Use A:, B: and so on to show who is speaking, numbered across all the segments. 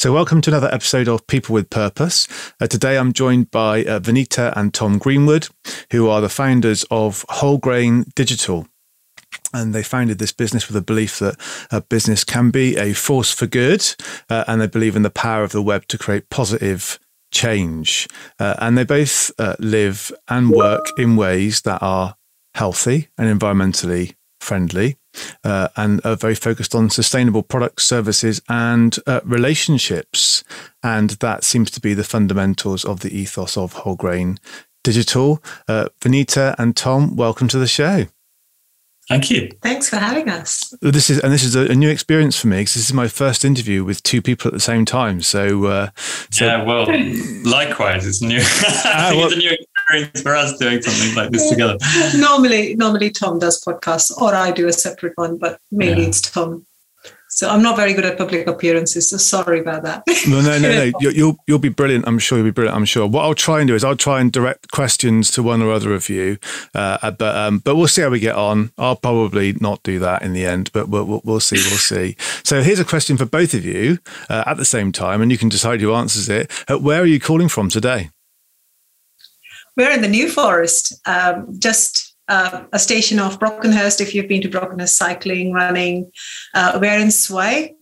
A: So, welcome to another episode of People with Purpose. Uh, today, I'm joined by uh, Vineeta and Tom Greenwood, who are the founders of Wholegrain Digital. And they founded this business with a belief that a business can be a force for good, uh, and they believe in the power of the web to create positive change. Uh, and they both uh, live and work in ways that are healthy and environmentally friendly uh, and are very focused on sustainable products, services, and uh, relationships. And that seems to be the fundamentals of the ethos of whole grain digital. Uh, Vineeta and Tom, welcome to the show.
B: Thank you.
C: Thanks for having us.
A: This is and this is a, a new experience for me because this is my first interview with two people at the same time. So, uh,
B: so yeah, well, likewise, it's new. I think well, it's a new experience for us doing something like this together.
C: Normally, normally Tom does podcasts, or I do a separate one, but mainly yeah. it's Tom. So I'm not very good at public appearances. So sorry about that.
A: no, no, no, no. You'll, you'll, you'll be brilliant. I'm sure you'll be brilliant. I'm sure. What I'll try and do is I'll try and direct questions to one or other of you. Uh, uh, but um, but we'll see how we get on. I'll probably not do that in the end, but we'll, we'll, we'll see. We'll see. So here's a question for both of you uh, at the same time, and you can decide who answers it. Uh, where are you calling from today?
C: We're in the New Forest, um, just uh, a station off Brockenhurst. If you've been to Brockenhurst cycling, running, uh, we're in Sway,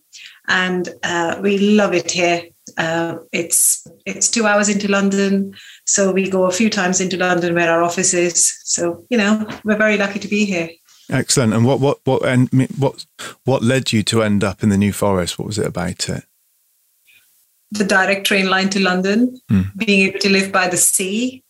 C: and uh, we love it here. Uh, it's it's two hours into London, so we go a few times into London where our office is. So you know, we're very lucky to be here.
A: Excellent. And what what what and what what led you to end up in the New Forest? What was it about it?
C: The direct train line to London, mm. being able to live by the sea,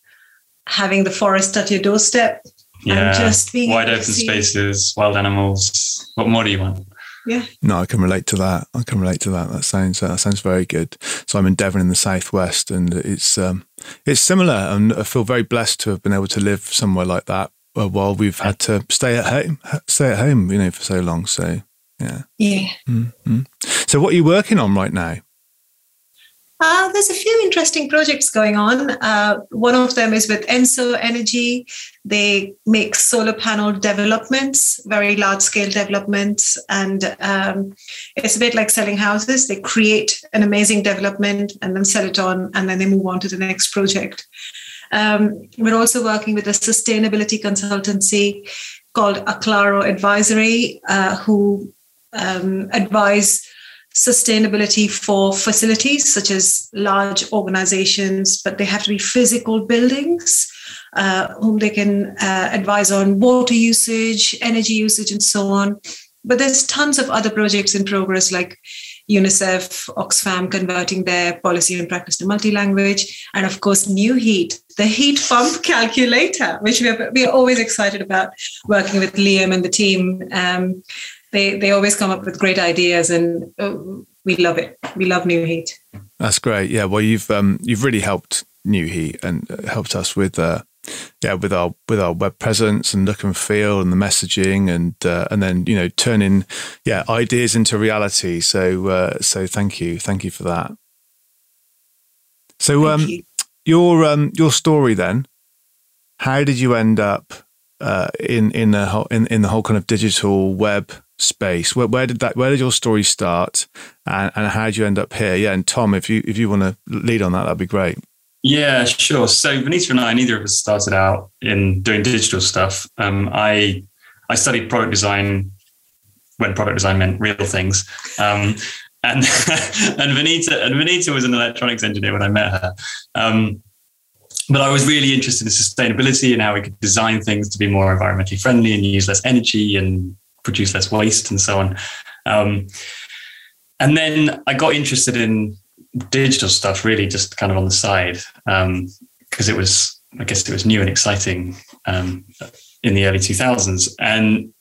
C: having the forest at your doorstep,
B: yeah, just being wide open spaces, wild animals. What more do you want?
C: Yeah.
A: No, I can relate to that. I can relate to that. That sounds uh, that sounds very good. So I'm in Devon in the southwest, and it's um, it's similar, and I feel very blessed to have been able to live somewhere like that uh, while we've had to stay at home, stay at home, you know, for so long. So yeah.
C: Yeah.
A: Mm-hmm. So what are you working on right now?
C: Uh, there's a few interesting projects going on. Uh, one of them is with Enso Energy. They make solar panel developments, very large scale developments. And um, it's a bit like selling houses. They create an amazing development and then sell it on, and then they move on to the next project. Um, we're also working with a sustainability consultancy called Aclaro Advisory, uh, who um, advise sustainability for facilities such as large organizations, but they have to be physical buildings uh, whom they can uh, advise on water usage, energy usage, and so on. But there's tons of other projects in progress like UNICEF, Oxfam converting their policy and practice to multi-language, and of course, Nu-Heat, the heat pump calculator, which we are, we are always excited about working with Liam and the team. Um, they they always come up with great ideas, and uh, we love it. We love Nu-Heat.
A: That's great. Yeah. Well, you've um, you've really helped Nu-Heat and uh, helped us with. Uh, yeah, with our with our web presence and look and feel and the messaging and uh, and then you know turning yeah ideas into reality. So uh, so thank you, thank you for that. So um, you. your um your story then, how did you end up uh, in in the whole in, in the whole kind of digital web space. Where, where did that? Where did your story start, and, and how did you end up here? Yeah, and Tom, if you if you want to lead on that, that'd be great.
B: Yeah, sure. So Vineeta and I, neither of us started out in doing digital stuff. Um, I I studied product design when product design meant real things. Um, and and Vineeta and Vineeta was an electronics engineer when I met her. Um, but I was really interested in sustainability and how we could design things to be more environmentally friendly and use less energy and produce less waste and so on. Um, and then I got interested in digital stuff really just kind of on the side because um, it was, I guess it was new and exciting um, in the early 2000s. And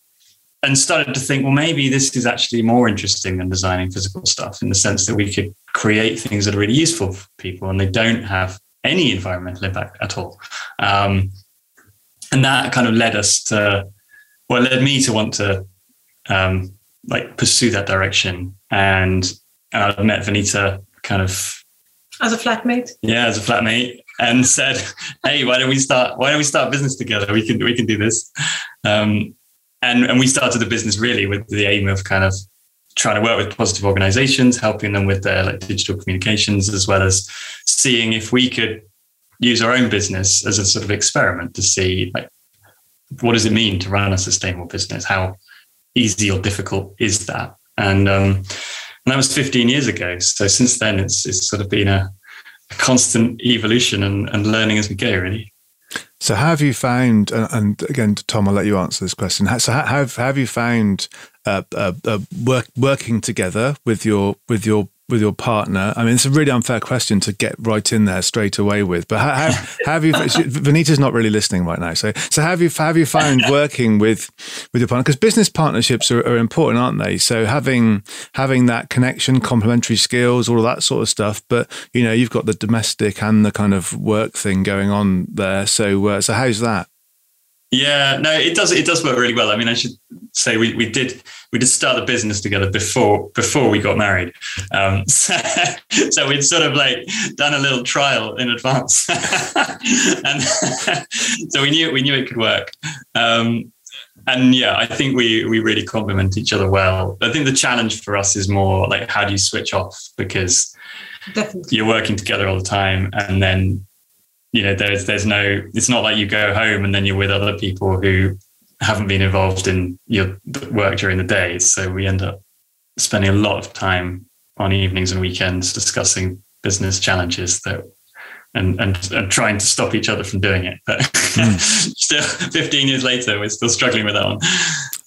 B: and started to think, well, maybe this is actually more interesting than designing physical stuff in the sense that we could create things that are really useful for people and they don't have any environmental impact at all. Um, and that kind of led us to, well, led me to want to um, like pursue that direction. And, and I met Vineeta kind of
C: as a flatmate.
B: Yeah, as a flatmate, and said, "Hey, why don't we start? Why don't we start business together? We can we can do this." Um, and and we started the business really with the aim of kind of trying to work with positive organizations, helping them with their like digital communications, as well as seeing if we could use our own business as a sort of experiment to see like what does it mean to run a sustainable business? How easy or difficult is that? And um, and that was 15 years ago. So since then, it's it's sort of been a, a constant evolution and, and learning as we go, really.
A: So, how have you found? And again, Tom, I'll let you answer this question. So, how have, have you found uh, uh, uh, work, working together with your with your with your partner? I mean, it's a really unfair question to get right in there straight away with. But how, how, have you? Vineeta's not really listening right now. So, so have you have you found working with with your partner? Because business partnerships are, are, important, aren't they? So having having that connection, complementary skills, all of that sort of stuff. But you know, you've got the domestic and the kind of work thing going on there. So, uh, so how's that?
B: Yeah, no, it does. It does work really well. I mean, I should say we, we did we did start the business together before before we got married. Um, so, so, we'd sort of like done a little trial in advance, and so we knew we knew it could work. Um, and yeah, I think we we really complement each other well. I think the challenge for us is more like how do you switch off because Definitely. you're working together all the time, and then you know there's there's no it's not like you go home and then you're with other people who haven't been involved in your work during the day. So we end up spending a lot of time on evenings and weekends discussing business challenges that and and, and trying to stop each other from doing it. But mm. still 15 years later we're still struggling with that one.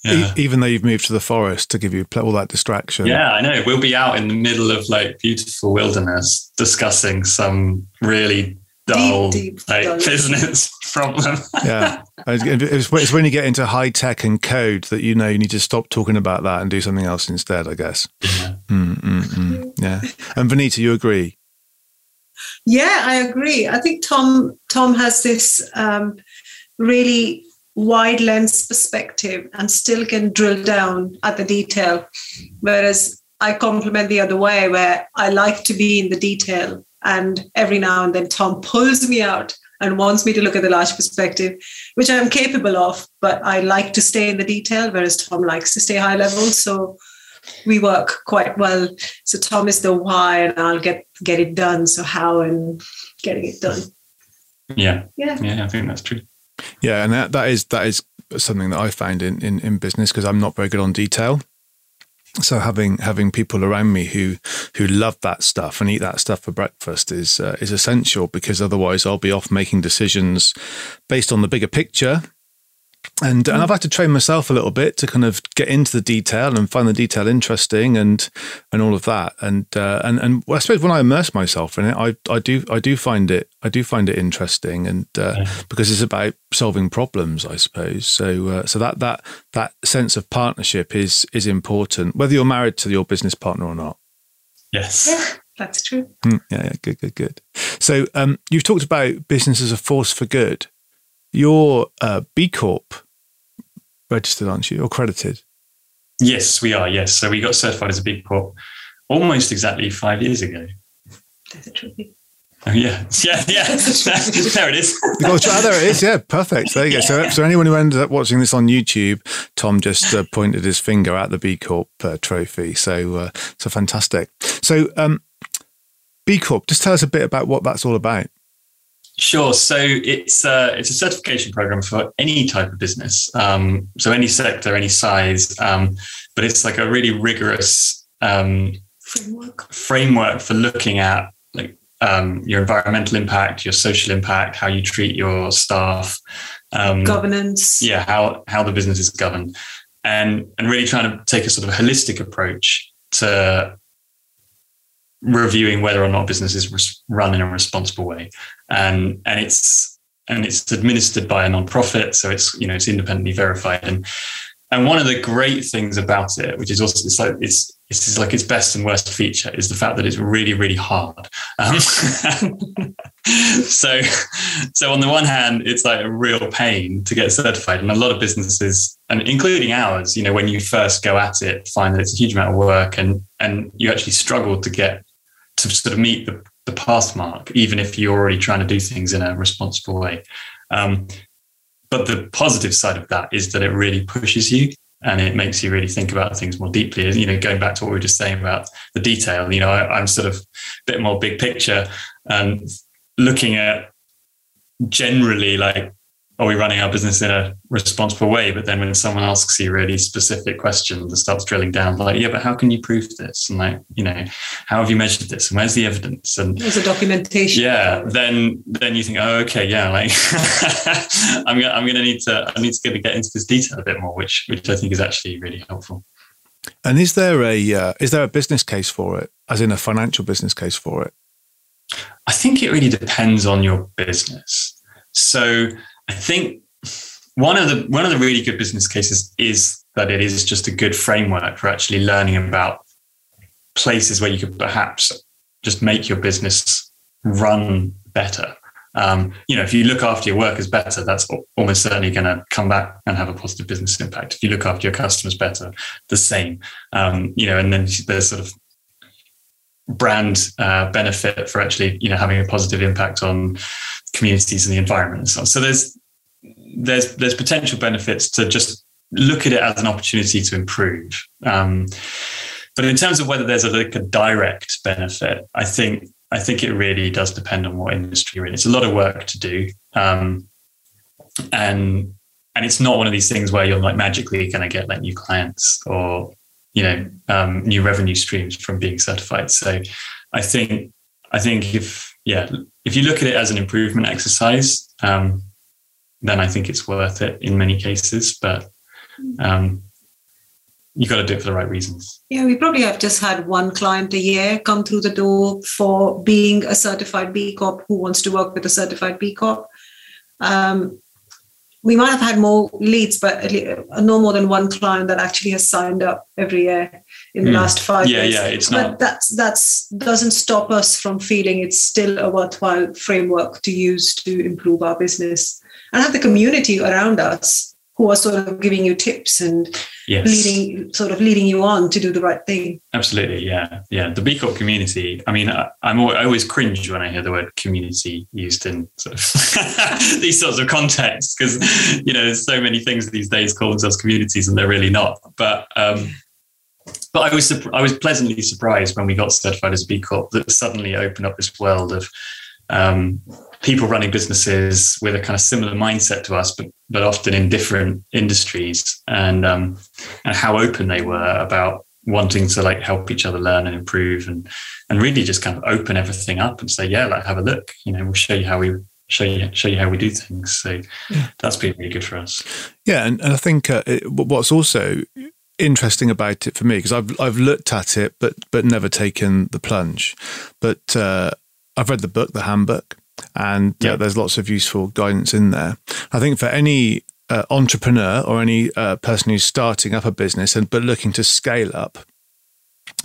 A: Yeah. even though you've moved to the forest to give you all that distraction.
B: Yeah i know. We'll be out in the middle of like beautiful wilderness discussing some really dull deep, deep like, business problem.
A: yeah, it's, when you get into high tech and code that you know you need to stop talking about that and do something else instead. I guess. Yeah. Mm, mm, mm. yeah. And Vineeta, you agree?
C: Yeah, I agree. I think Tom Tom has this um, really wide lens perspective and still can drill down at the detail, whereas I complement the other way, where I like to be in the detail and every now and then, Tom pulls me out and wants me to look at the large perspective, which I'm capable of, but I like to stay in the detail, whereas Tom likes to stay high level. So we work quite well. So Tom is the why, and I'll get get it done. So how and getting it done.
B: Yeah, yeah, yeah. I think that's true.
A: Yeah, and that, that is that is something that I find in in, in business because I'm not very good on detail so having having people around me who who love that stuff and eat that stuff for breakfast is uh, is essential because otherwise I'll be off making decisions based on the bigger picture and and I've had to train myself a little bit to kind of get into the detail and find the detail interesting and and all of that and uh, and and I suppose when I immerse myself in it I I do I do find it I do find it interesting and uh, yeah. because it's about solving problems I suppose so uh, so that that that sense of partnership is is important whether you're married to your business partner or not
B: yes
C: yeah. That's true. Mm,
A: yeah, yeah, good, good, good. So, um, you've talked about business as a force for good. You're uh, B Corp registered, aren't you, or credited?
B: Yes, we are. Yes, so we got certified as a B Corp almost exactly five years ago. Oh, yeah, yeah, yeah. there it is.
A: oh, there it is. Yeah, perfect. There you go. So, so anyone who ended up watching this on YouTube, Tom just uh, pointed his finger at the B Corp uh, trophy. So, uh, so fantastic. So, um, B Corp, just tell us a bit about what that's all about.
B: Sure. So it's a, uh, it's a certification program for any type of business. Um, so any sector, any size, um, but it's like a really rigorous um, framework. framework for looking at like um, your environmental impact, your social impact, how you treat your staff,
C: um, governance.
B: Yeah, how how the business is governed, and and really trying to take a sort of holistic approach to reviewing whether or not business is run in a responsible way, and and it's and it's administered by a non-profit, so it's you know it's independently verified. And and one of the great things about it, which is also it's like it's it's like its best and worst feature is the fact that it's really, really hard. Um, so, so on the one hand, it's like a real pain to get certified, and a lot of businesses, and including ours, you know, when you first go at it, find that it's a huge amount of work, and and you actually struggle to get to sort of meet the the pass mark, even if you're already trying to do things in a responsible way. Um, but the positive side of that is that it really pushes you and it makes you really think about things more deeply. You know, going back to what we were just saying about the detail, you know, I, am sort of a bit more big picture and looking at generally like are we running our business in a responsible way? But then when someone asks you really specific questions and starts drilling down, like, yeah, but how can you prove this? And like, you know, how have you measured this? And where's the evidence? And
C: there's a documentation.
B: Yeah. Then then you think, oh, okay, yeah, like I'm gonna I'm gonna need to I need to get into this detail a bit more, which which I think is actually really helpful.
A: And is there a uh, is there a business case for it, as in a financial business case for it?
B: I think it really depends on your business. So I think one of the one of the really good business cases is that it is just a good framework for actually learning about places where you could perhaps just make your business run better. Um, you know, if you look after your workers better, that's almost certainly going to come back and have a positive business impact. If you look after your customers better, the same. Um, you know, and then there's sort of brand uh, benefit for actually you know having a positive impact on communities and the environment and so on. So there's there's there's potential benefits to just look at it as an opportunity to improve. Um, but in terms of whether there's a, like a direct benefit, I think I think it really does depend on what industry you're in. It's a lot of work to do, um, and and it's not one of these things where you're like magically going to get like new clients or you know um, new revenue streams from being certified. So I think I think if yeah if you look at it as an improvement exercise, um, then I think it's worth it in many cases. But um, you got to do it for the right reasons.
C: Yeah, we probably have just had one client a year come through the door for being a certified B Corp who wants to work with a certified B Corp. Um, we might have had more leads, but no more than one client that actually has signed up every year in the mm. last five
B: yeah,
C: years.
B: Yeah, it's not.
C: But that's that's doesn't stop us from feeling it's still a worthwhile framework to use to improve our business and have the community around us who are sort of giving you tips and yes. leading sort of leading you on to do the right thing.
B: Absolutely yeah yeah. The b corp community i mean I, am always, I always cringe when i hear the word community used in sort of these sorts of contexts because you know there's so many things these days call themselves communities and they're really not. But um but I was I was pleasantly surprised when we got certified as a B Corp that suddenly opened up this world of um, people running businesses with a kind of similar mindset to us, but but often in different industries, and um, and how open they were about wanting to like help each other learn and improve, and and really just kind of open everything up and say, yeah, like have a look. You know, we'll show you how we show you show you how we do things. So yeah. that's been really good for us.
A: Yeah, and, and I think uh, it, what's also interesting about it for me because I've I've looked at it but but never taken the plunge, but uh, I've read the book, the handbook, and uh, there's lots of useful guidance in there. I think for any uh, entrepreneur or any uh, person who's starting up a business and but looking to scale up,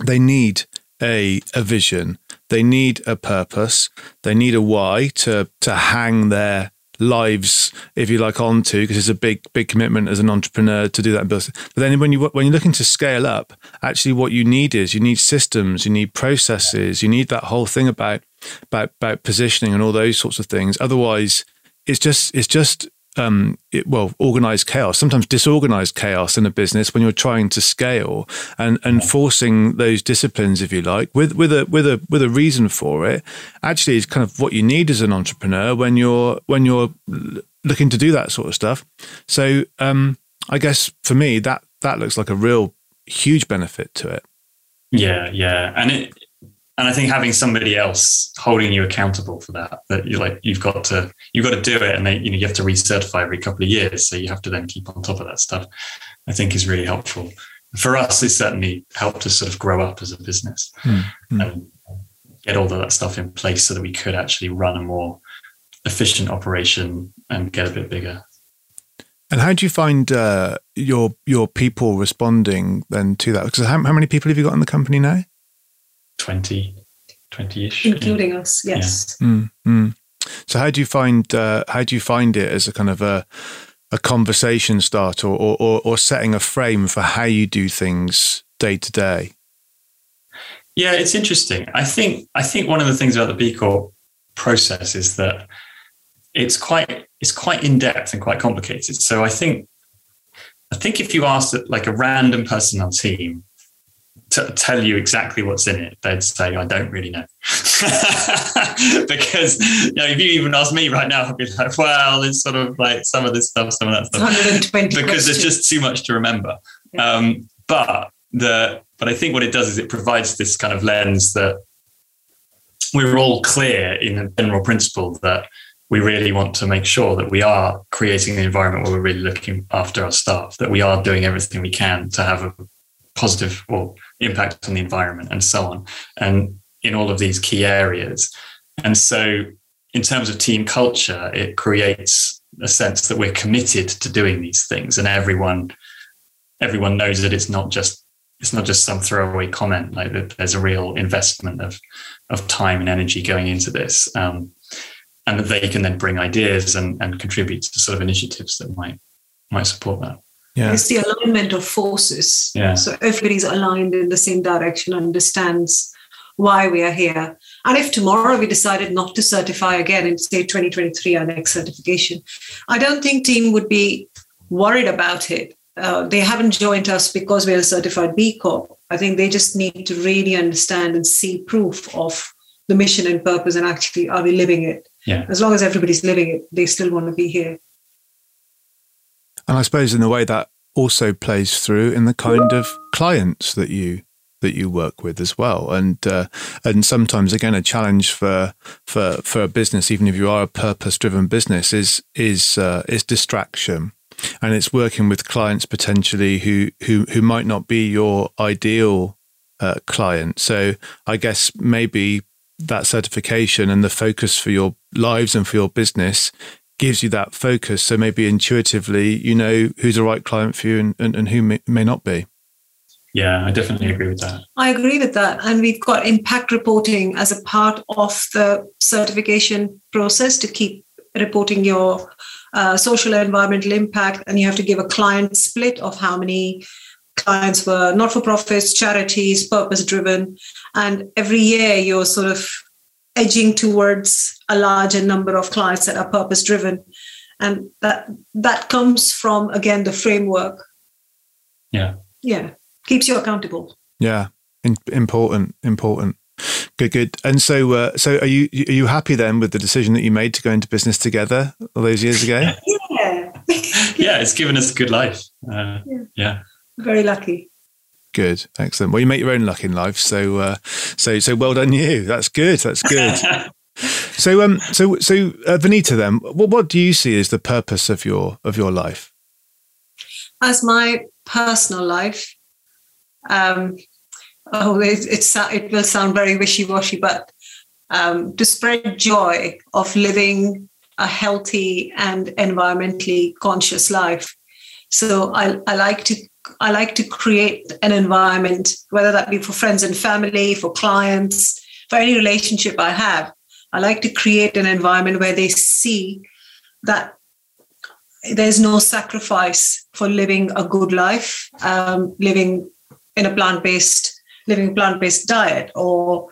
A: they need a a vision. They need a purpose. They need a why to to hang their lives, if you like, onto because it's a big, big commitment as an entrepreneur to do that. But then when you when you're looking to scale up, actually, what you need is you need systems, you need processes, you need that whole thing about about about positioning and all those sorts of things. Otherwise, it's just it's just um, it, well, organized chaos, sometimes disorganized chaos in a business when you're trying to scale and, and forcing those disciplines, if you like, with, with a with a with a reason for it, actually is kind of what you need as an entrepreneur when you're when you're looking to do that sort of stuff. So um, I guess for me that that looks like a real huge benefit to it.
B: Yeah, yeah, and it and I think having somebody else holding you accountable for that, that you're like, you've got to, you've got to do it. And they, you know, you have to recertify every couple of years. So you have to then keep on top of that stuff, I think is really helpful. For us, it certainly helped us sort of grow up as a business mm-hmm. and get all of that stuff in place so that we could actually run a more efficient operation and get a bit bigger.
A: And how do you find uh, your your people responding then to that? Because how, how many people have you got in the company now?
B: 20, 20-ish.
C: including us. Yes.
A: Mm, mm. So how do you find uh, how do you find it as a kind of a a conversation starter or, or or setting a frame for how you do things day to day?
B: Yeah, it's interesting. I think I think one of the things about the B Corp process is that it's quite it's quite in depth and quite complicated. So I think I think if you ask like a random person on team to tell you exactly what's in it, they'd say, I don't really know. because you know, if you even ask me right now, I'd be like, well, it's sort of like some of this stuff, some of that stuff.
C: 120
B: because
C: questions.
B: there's just too much to remember.
C: Yeah.
B: Um, but the but I think what it does is it provides this kind of lens that we're all clear in a general principle that we really want to make sure that we are creating an environment where we're really looking after our staff, that we are doing everything we can to have a positive or impact on the environment and so on. And in all of these key areas. And so in terms of team culture, it creates a sense that we're committed to doing these things and everyone everyone knows that it's not just it's not just some throwaway comment like that there's a real investment of of time and energy going into this um, and that they can then bring ideas and, and contribute to sort of initiatives that might might support that
A: Yeah.
C: It's the alignment of forces.
B: Yeah.
C: So everybody's aligned in the same direction, understands why we are here. And if tomorrow we decided not to certify again in say 2023 our next certification, I don't think team would be worried about it. Uh, they haven't joined us because we're a certified B Corp. I think they just need to really understand and see proof of the mission and purpose and actually are we living it?
B: Yeah.
C: As long as everybody's living it, they still want to be here.
A: And I suppose in a way that also plays through in the kind of clients that you that you work with as well. And uh, and sometimes again a challenge for for for a business, even if you are a purpose driven business, is is uh, is distraction. And it's working with clients potentially who who who might not be your ideal uh, client. So I guess maybe that certification and the focus for your lives and for your business gives you that focus. So maybe intuitively, you know who's the right client for you and, and, and who may, may not be.
B: Yeah, I definitely agree with that.
C: I agree with that. And we've got impact reporting as a part of the certification process to keep reporting your uh, social and environmental impact. And you have to give a client split of how many clients were not for profits, charities, purpose driven. And every year you're sort of edging towards a larger number of clients that are purpose driven. And that that comes from again the framework.
B: Yeah.
C: Yeah. Keeps you accountable.
A: Yeah, in, important, important. Good, good. And so, uh, so are you are you happy then with the decision that you made to go into business together all those years ago?
C: Yeah.
B: Yeah, it's given us a good life. Uh,
C: Yeah.
B: yeah.
C: Very lucky.
A: Good, excellent. Well, you make your own luck in life, so uh, so so well done you. That's good. That's good. so um, so so uh, Vineeta, then, what what do you see as the purpose of your of your life?
C: As my personal life, um, oh, it, it, sou- it will sound very wishy washy, but um, to spread joy of living a healthy and environmentally conscious life. So I, I like to I like to create an environment, whether that be for friends and family, for clients, for any relationship I have. I like to create an environment where they see that there's no sacrifice for living a good life, um, living in a plant-based, living plant-based diet, or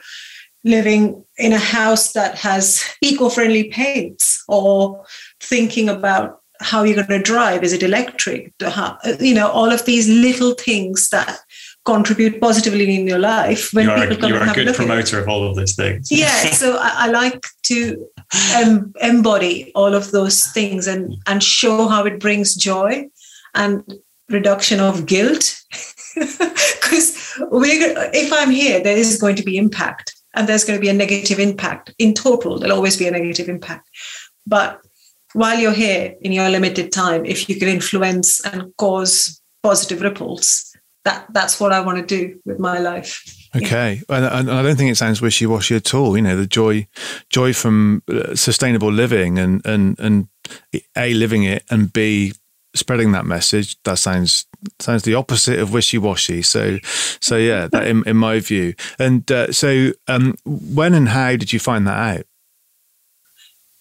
C: living in a house that has eco-friendly paints, or thinking about how you're going to drive. Is it electric? How, you know, all of these little things that contribute positively in your life when
B: you are,
C: people
B: a,
C: come
B: you are a good promoter of all of those things.
C: yeah so I, I like to em- embody all of those things and and show how it brings joy and reduction of guilt because we're if i'm here there is going to be impact and there's going to be a negative impact in total there'll always be a negative impact but while you're here in your limited time if you can influence and cause positive ripples that that's what i want to do with my life
A: Okay, and, and I don't think it sounds wishy washy at all. You know, the joy, joy from uh, sustainable living, and and and a living it, and b spreading that message. That sounds sounds the opposite of wishy washy. So, so yeah, that in, in my view. And uh, so, um, when and how did you find that out?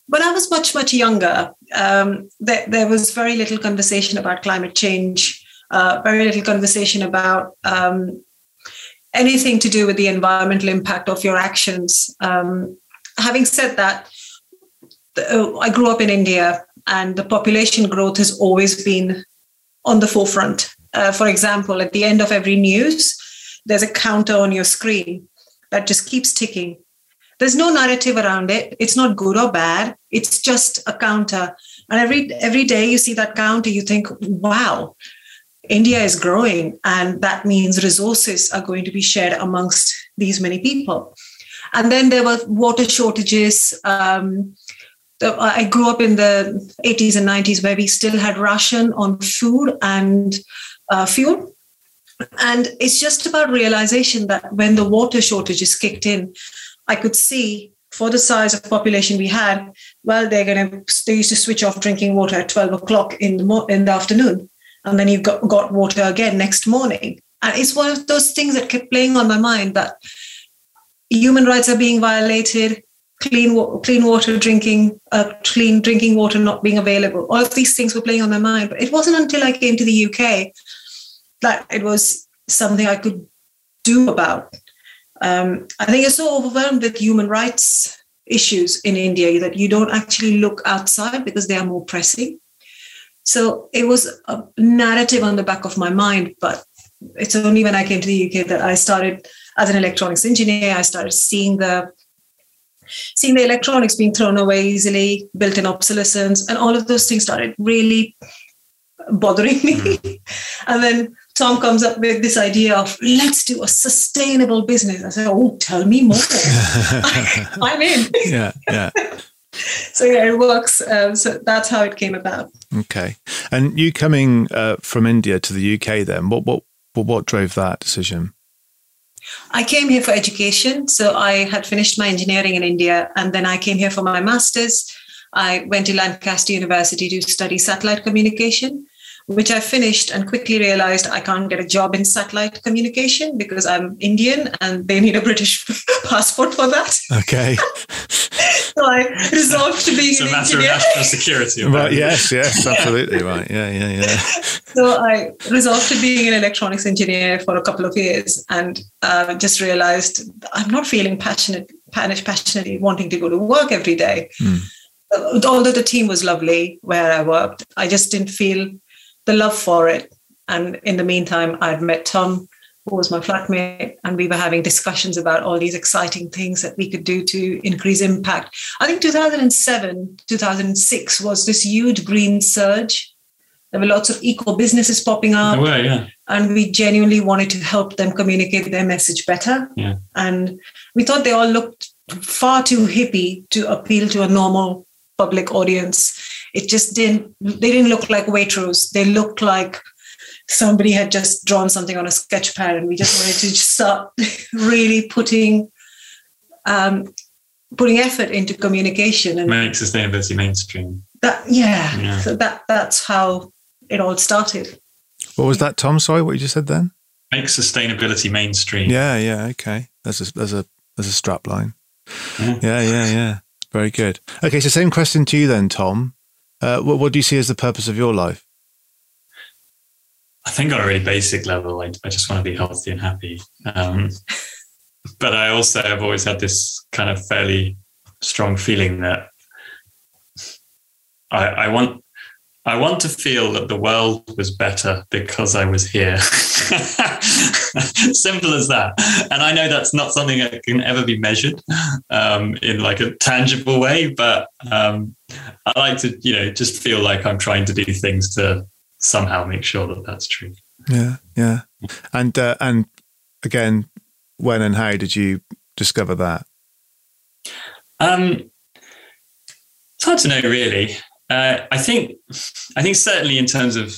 C: When I was much much younger, um, there, there was very little conversation about climate change. Uh, very little conversation about um, anything to do with the environmental impact of your actions. Um, having said that, uh, I grew up in India and the population growth has always been on the forefront. Uh, for example, at the end of every news, there's a counter on your screen that just keeps ticking. There's no narrative around it. It's not good or bad. It's just a counter. And every every day you see that counter, you think, wow, India is growing, and that means resources are going to be shared amongst these many people. And then there were water shortages. Um, I grew up in the 80s and 90s where we still had ration on food and uh, fuel. And it's just about realization that when the water shortages kicked in, I could see for the size of population we had, well, they're going to, they used to switch off drinking water at 12 o'clock in the, mo- in the afternoon and then you got, got water again next morning. And it's one of those things that kept playing on my mind that human rights are being violated, clean clean water drinking, uh, clean drinking water not being available. All of these things were playing on my mind. But it wasn't until I came to the UK that it was something I could do about. Um, I think you're so overwhelmed with human rights issues in India that you don't actually look outside because they are more pressing. So it was a narrative on the back of my mind, but it's only when I came to the UK that I started as an electronics engineer, I started seeing the seeing the electronics being thrown away easily, built-in obsolescence, and all of those things started really bothering me. Mm. and then Tom comes up with this idea of let's do a sustainable business. I said, "Oh, tell me more. I'm in."
A: yeah, yeah.
C: so yeah, it works. Um, so that's how it came about.
A: Okay, and you coming uh, from India to the UK, then what what what drove that decision?
C: I came here for education. So I had finished my engineering in India, and then I came here for my master's. I went to Lancaster University to study satellite communication which I finished and quickly realized I can't get a job in satellite communication because I'm Indian and they need a British passport for that.
A: Okay.
C: so I resolved to being
B: it's
C: an
B: a matter
C: engineer.
B: of national security.
A: Right, yes, yes, absolutely. Right. Yeah, yeah, yeah.
C: So I resolved to being an electronics engineer for a couple of years and uh, just realized I'm not feeling passionate, passionately wanting to go to work every day. Mm. Although the team was lovely where I worked, I just didn't feel the love for it. And in the meantime, I'd met Tom, who was my flatmate, and we were having discussions about all these exciting things that we could do to increase impact. I think 2007, 2006 was this huge green surge. There were lots of eco businesses popping up.
B: Were, yeah.
C: And we genuinely wanted to help them communicate their message better.
B: Yeah.
C: And we thought they all looked far too hippie to appeal to a normal public audience it just didn't they didn't look like Waitrose. They looked like somebody had just drawn something on a sketch pad and we just wanted to just start really putting um, putting effort into communication and
B: make sustainability mainstream.
C: That yeah, yeah. so that that's how it all started.
A: What was that tom? Sorry what you just said then?
B: Make sustainability mainstream.
A: Yeah yeah okay. There's a there's a there's a strap line. Yeah. Yeah yeah, yeah. very good. Okay so same question to you then tom uh, what, what do you see as the purpose of your life?
B: I think on a really basic level, I, I just want to be healthy and happy. Um, but I also have always had this kind of fairly strong feeling that I, I want I want to feel that the world was better because I was here. Simple as that. And I know that's not something that can ever be measured um, in like a tangible way, but um, I like to, you know, just feel like I'm trying to do things to somehow make sure that that's true.
A: Yeah, yeah. And uh, and again, when and how did you discover that?
B: Um, it's hard to know, really. Uh, I think, I think certainly in terms of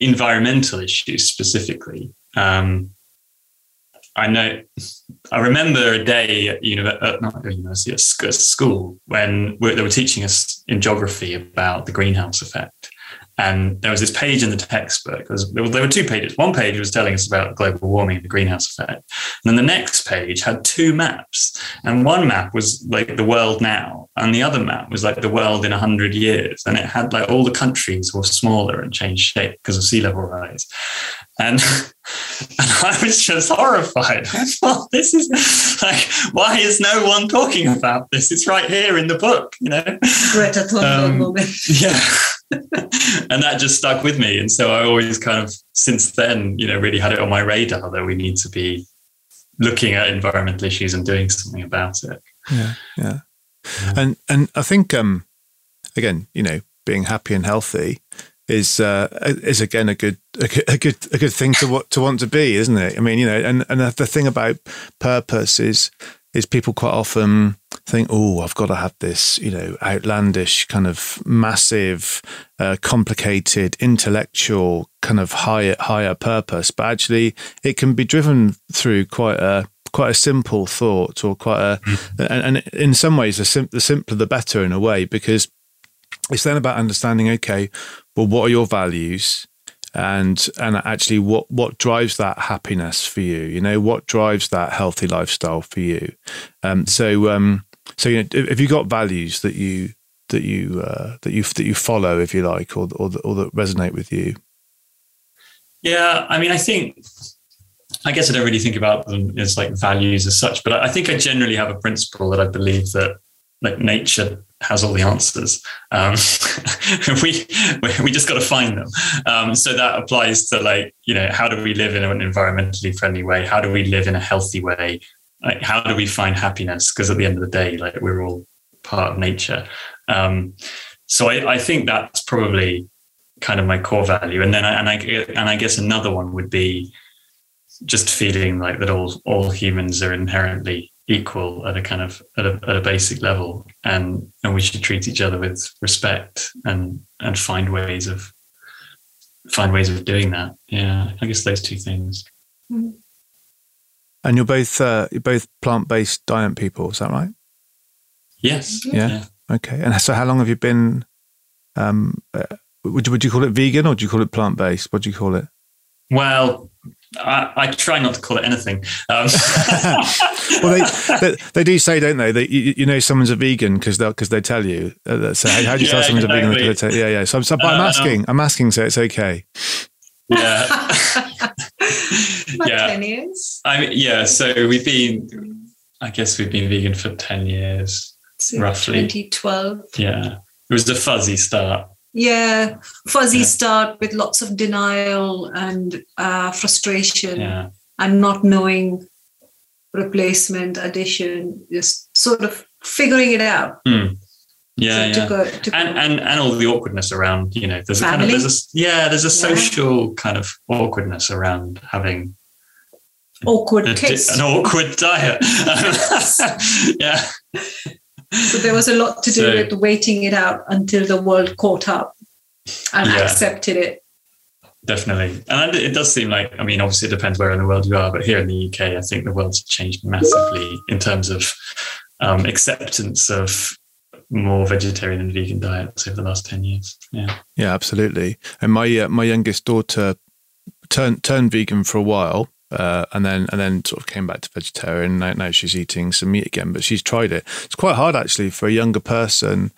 B: environmental issues specifically, um, I know. I remember a day at, uh, not at university, at school, when they were teaching us in geography about the greenhouse effect, And there was this page in the textbook. There, there were two pages. One page was telling us about global warming, and the greenhouse effect. And then the next page had two maps. And one map was like the world now, and the other map was like the world in 100 years. And it had like all the countries were smaller and changed shape because of sea level rise. And, and I was just horrified. I thought, this is like, why is no one talking about this? It's right here in the book, you know?
C: Greta Thunberg um, moment.
B: Yeah. and that just stuck with me. And so I always kind of, since then, you know, really had it on my radar that we need to be looking at environmental issues and doing something about it.
A: Yeah, yeah. And and I think um again, you know, being happy and healthy is uh, is again a good, a good a good thing to what to want to be, isn't it? I mean, you know, and and the thing about purpose is is people quite often think, oh, I've got to have this, you know, outlandish kind of massive, uh, complicated, intellectual kind of higher higher purpose, but actually it can be driven through quite a quite a simple thought or quite a, mm. and, and, in some ways the, sim- the simpler the better in a way because it's then about understanding, okay, well, what are your values? and and actually what what drives that happiness for you? You know what drives that healthy lifestyle for you? Um, so um, so you know have you got values that you that you uh, that you that you follow if you like or or, or that resonate with you?
B: Yeah i mean i think i guess i don't really think about them as like values as such but i think i generally have a principle that i believe that like nature has all the answers. Um, we we just got to find them. Um, so that applies to like you know how do we live in an environmentally friendly way? How do we live in a healthy way? Like how do we find happiness? Because at the end of the day, like we're all part of nature. Um, so I, I think that's probably kind of my core value. And then I, and I and I guess another one would be just feeling like that all all humans are inherently equal at a kind of at a, at a basic level. And and we should treat each other with respect and and find ways of find ways of doing that. Yeah i guess those two things.
A: Mm-hmm. and you're both uh, you're both plant-based diet people is that right?
B: Yes.
A: Yeah, yeah. okay. And so how long have you been um uh, would you would you call it vegan or do you call it plant-based? What do you call it?
B: Well I, I, try not to call it anything. Um.
A: well, they, they, they do say, don't they, that you, you know someone's a vegan because they because they tell you. Uh, so how, how do you yeah, tell someone's exactly. a vegan? Tell, yeah, yeah. So, so but I'm uh, asking, I'm asking, so it's okay.
B: Yeah.
C: yeah. Ten years.
B: I mean, yeah. So we've been, I guess we've been vegan for ten years, so roughly.
C: 2012.
B: Yeah, it was a fuzzy start
C: yeah fuzzy yeah. start with lots of denial and uh, frustration
B: yeah.
C: and not knowing replacement addition just sort of figuring it out
B: mm. yeah, so yeah. To go, to and, go. and and all the awkwardness around you know there's a kind of there's a yeah there's a social kind of awkwardness around having
C: awkward a,
B: an awkward diet yeah
C: so there was a lot to do so, with waiting it out until the world caught up and yeah, accepted it.
B: Definitely. And it does seem like, I mean, obviously it depends where in the world you are, but here in the UK, I think the world's changed massively in terms of um, acceptance of more vegetarian and vegan diets over the last 10 years. Yeah.
A: Yeah, absolutely. And my, uh, my youngest daughter turned, turned vegan for a while uh, and then and then sort of came back to vegetarian. Now, now, she's eating some meat again, but she's tried it. It's quite hard actually for a younger person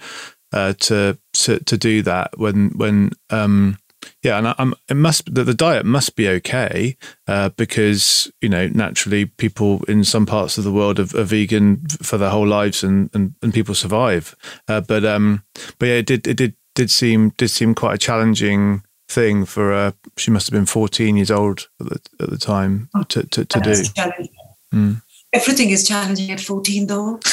A: uh, to, to to do that when when um, yeah, and I'm, it must the, the diet must be okay uh, because you know naturally people in some parts of the world are, are vegan for their whole lives and and, and people survive. Uh, but um, but yeah, it did it did did seem did seem quite a challenging thing for uh, she must have been 14 years old at the, at the time oh, to, to, to do.
C: Mm. Everything is challenging at 14 though.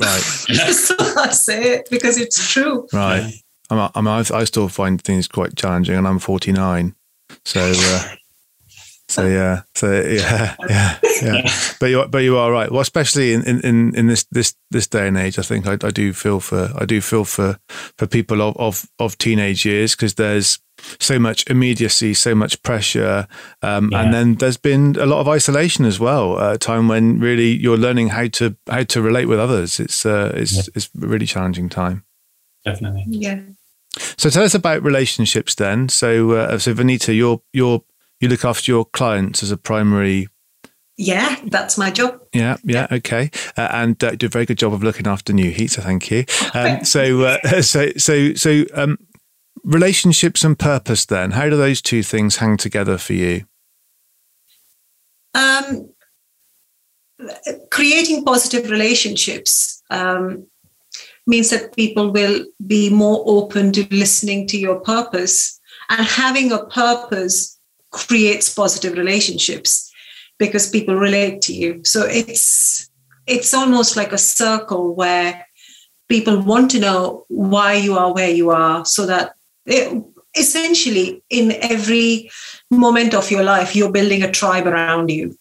A: Right.
C: so I say it because it's true.
A: Right. I'm, I'm, I still find things quite challenging and I'm 49. So, uh, so yeah, so yeah, yeah, yeah. But you, but you are right. Well, especially in, in, in this this this day and age, I think I, I do feel for I do feel for for people of of, of teenage years because there's so much immediacy, so much pressure, um, yeah. and then there's been a lot of isolation as well. A time when really you're learning how to how to relate with others. It's uh, it's yeah. it's a really challenging time.
B: Definitely.
C: Yeah.
A: So tell us about relationships then. So, uh, so Vineeta, you're you're you look after your clients as a primary.
C: Yeah, that's my job.
A: Yeah, yeah, okay, uh, and uh, do a very good job of looking after Nu-Heat. So thank you. Um, so, uh, so, so, so, um, relationships and purpose. Then, how do those two things hang together for you?
C: Um, creating positive relationships um, means that people will be more open to listening to your purpose and having a purpose creates positive relationships because people relate to you. So it's it's almost like a circle where people want to know why you are where you are so that it, essentially in every moment of your life you're building a tribe around you.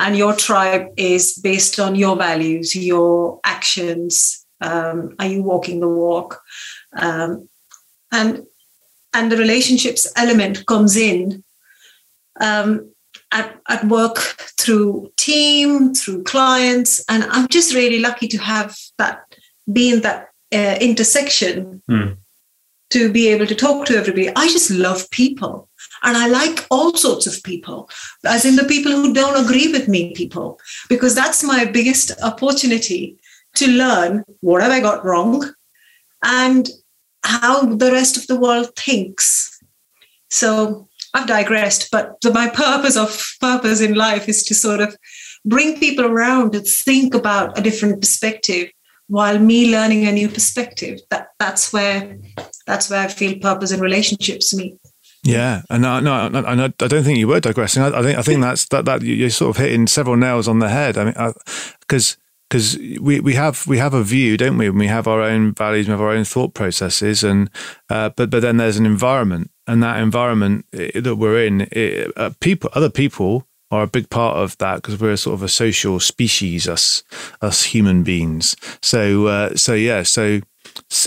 C: And your tribe is based on your values your actions. Um, are you walking the walk? Um, and and the relationships element comes in um, at, at work through team through clients and i'm just really lucky to have that be in that uh, intersection
B: Hmm.
C: to be able to talk to everybody i just love people and i like all sorts of people as in the people who don't agree with me people because that's my biggest opportunity to learn what have i got wrong and how the rest of the world thinks so i've digressed but the, my purpose of purpose in life is to sort of bring people around to think about a different perspective while me learning a new perspective that that's where that's where i feel purpose in relationships meet
A: Yeah, and no, no, and I I don't think you were digressing. I, I think I think that's that that you- you're sort of hitting several nails on the head. I mean, because because we, we have we have a view, don't we? And we have our own values, we have our own thought processes, and uh, but but then there's an environment, and that environment eh, that we're in, it, uh, people, other people are a big part of that because we're sort of a social species, us us human beings. So uh, so yeah, so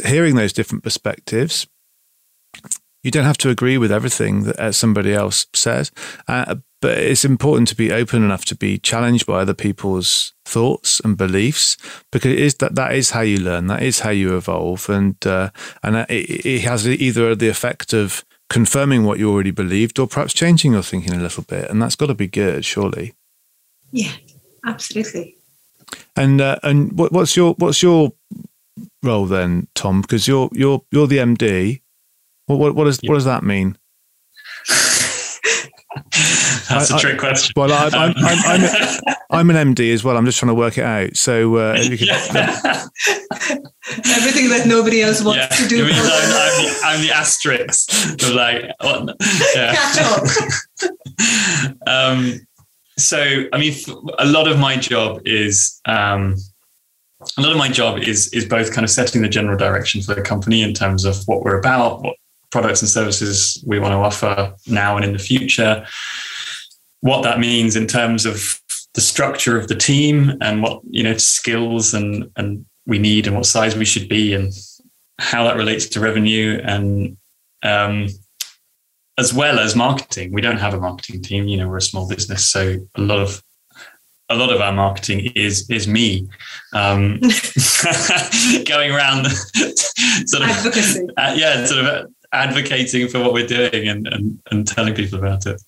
A: hearing those different perspectives you don't have to agree with everything that uh, somebody else says, uh, but it's important to be open enough to be challenged by other people's thoughts and beliefs because it is that that is how you learn, that is how you evolve, and uh, and it, it has either the effect of confirming what you already believed or perhaps changing your thinking a little bit, and that's got to be good, surely.
C: yeah absolutely
A: And uh, and what, what's your what's your role then, Tom? Because you're you're you're the MD. What what what does what does that mean?
B: That's
A: I-
B: a
A: I-
B: trick question.
A: Well, I, I'm, I'm, I'm, I'm an MD as well. I'm just trying to work it out. So, uh, you could,
B: yeah.
C: everything that nobody else wants
B: yeah.
C: to do
B: It I'm, I'm, the, I'm the asterisk of like, what? Yeah.
C: catch up
B: um, so, I mean, a lot of my job is um, a lot of my job is is both kind of setting the general direction for the company in terms of what we're about, what products and services we want to offer now and in the future, what that means in terms of the structure of the team and what you know skills and and we need and what size we should be and how that relates to revenue and um, as well as marketing. We don't have a marketing team. You know, we're a small business, so a lot of a lot of our marketing is is me um, going around sort of uh, yeah, sort of advocating for what we're doing and, and and telling people about it.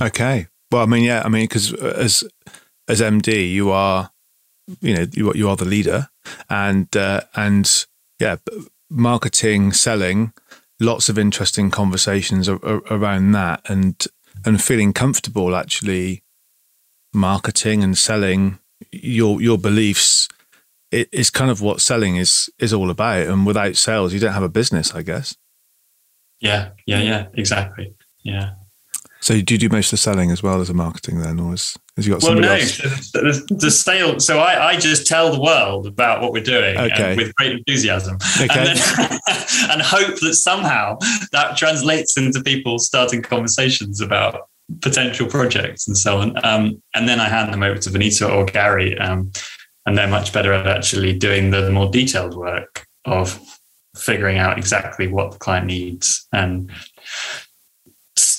A: okay. Well, I mean, yeah, I mean, because as as MD, you are, you know, you you are the leader, and uh, and yeah, marketing, selling, lots of interesting conversations ar- ar- around that, and and feeling comfortable actually marketing and selling your your beliefs it is kind of what selling is is all about and without sales you don't have a business i guess
B: Yeah, yeah, yeah, exactly. Yeah.
A: so do you do most of the selling as well as the marketing then or has, has you got
B: some?
A: Well,
B: no,
A: else
B: the, the sale. So I, I just tell the world about what we're doing
A: Okay.
B: with great enthusiasm,
A: Okay.
B: and, then, and hope that somehow that translates into people starting conversations about potential projects and so on. Um, and then I hand them over to Vineeta or Gary, um, and they're much better at actually doing the more detailed work of figuring out exactly what the client needs and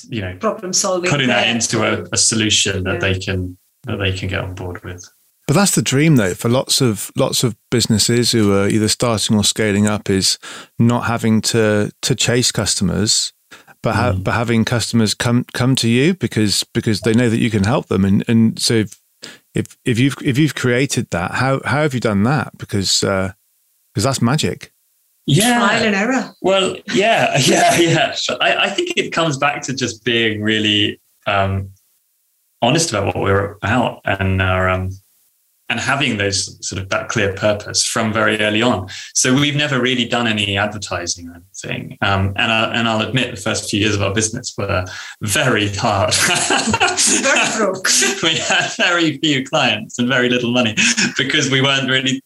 B: you know
C: problem solving
B: putting that into a, a solution that
C: Yeah.
B: they can that they can get on board with.
A: But that's the dream, though, for lots of lots of businesses who are either starting or scaling up, is not having to to chase customers, but ha- mm. but having customers come come to you because because they know that you can help them. And and so if if, if you've if you've created that, how how have you done that? Because because uh, that's magic.
B: Yeah,
C: trial and error.
B: Well, yeah, yeah, yeah. I, I think it comes back to just being really um, honest about what we're about and our um, and having those sort of that clear purpose from very early on. So we've never really done any advertising or anything. Um, and, I, and I'll admit the first few years of our business were very hard.
C: very broke.
B: we had very few clients and very little money because we weren't really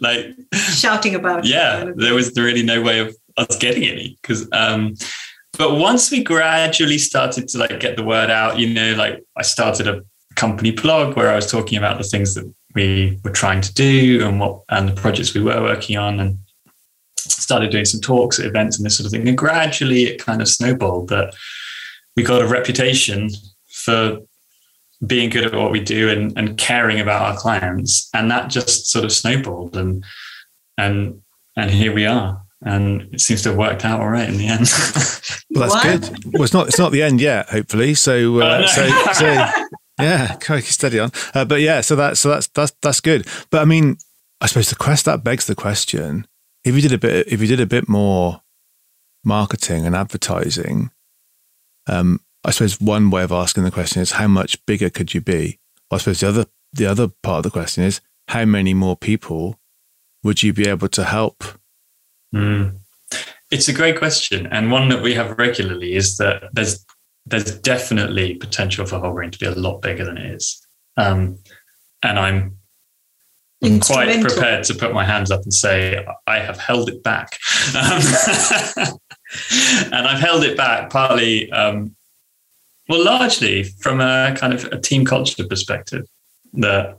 B: like
C: shouting about
B: yeah there was really no way of us getting any because um, but once we gradually started to like get the word out you know like i started a company blog where i was talking about the things that we were trying to do and what and the projects we were working on and started doing some talks at events and this sort of thing. And gradually it kind of snowballed that we got a reputation for being good at what we do and, and caring about our clients and that just sort of snowballed and and and here we are and it seems to have worked out all right in the end
A: well that's what? good well it's not it's not the end yet hopefully so uh, oh, no. so so yeah, steady on. Uh, but yeah, so that's so that's that's that's good. But I mean, I suppose the quest that begs the question: if you did a bit, if you did a bit more marketing and advertising, um, I suppose one way of asking the question is how much bigger could you be? Well, I suppose the other the other part of the question is how many more people would you be able to help?
B: Mm. It's a great question, and one that we have regularly is that there's there's definitely potential for Wholegrain to be a lot bigger than it is. Um, and I'm quite prepared to put my hands up and say I have held it back. Um, and I've held it back partly, um, well, largely from a kind of a team culture perspective that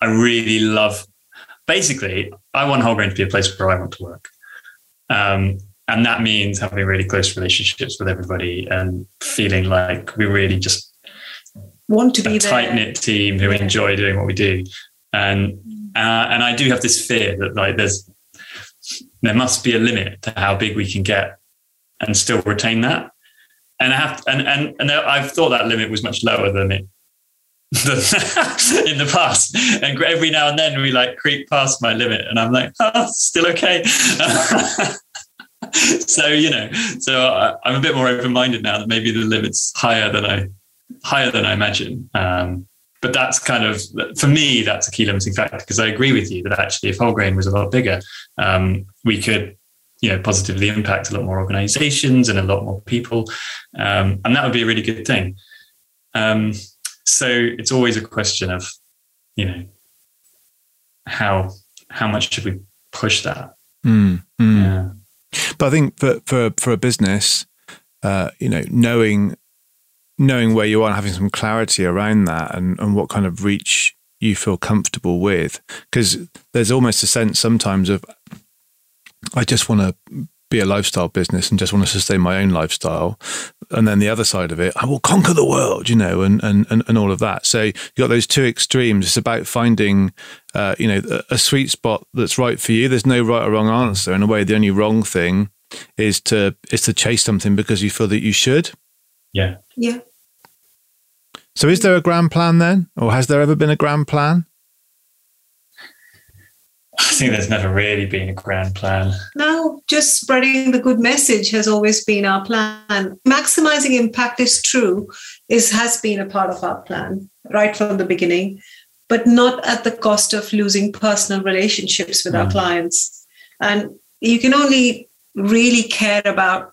B: I really love. Basically, I want Wholegrain to be a place where I want to work. Um, and that means having really close relationships with everybody and feeling like we really just
C: want to be a
B: tight knit team who yeah. enjoy doing what we do. And uh, and I do have this fear that like there's there must be a limit to how big we can get and still retain that. And I have and and and I've thought that limit was much lower than it in the past. And every now and then we like creep past my limit, and I'm like, oh, still okay. so you know, so I, am a bit more open-minded now that maybe the limit's higher than I higher than I imagine. Um, but that's kind of for me that's a key limiting factor because I agree with you that actually if Wholegrain was a lot bigger, um, we could you know positively impact a lot more organizations and a lot more people, um, and that would be a really good thing. Um, so it's always a question of you know how how much should we push that?
A: Mm, mm. Yeah. But I think for for for a business, uh, you know, knowing knowing where you are and having some clarity around that and, and what kind of reach you feel comfortable with, because there's almost a sense sometimes of I just want to be a lifestyle business and just want to sustain my own lifestyle. And then the other side of it, I will conquer the world, you know, and and and, and all of that. So you got those two extremes. It's about finding, uh, you know, a, a sweet spot that's right for you. There's no right or wrong answer. In a way, the only wrong thing is to is to chase something because you feel that you should.
B: Yeah.
C: Yeah.
A: So is there a grand plan then, or has there ever been a grand plan?
B: I think there's never really been a grand plan.
C: No, just spreading the good message has always been our plan. Maximizing impact is true, is has been a part of our plan right from the beginning, but not at the cost of losing personal relationships with mm. our clients. And you can only really care about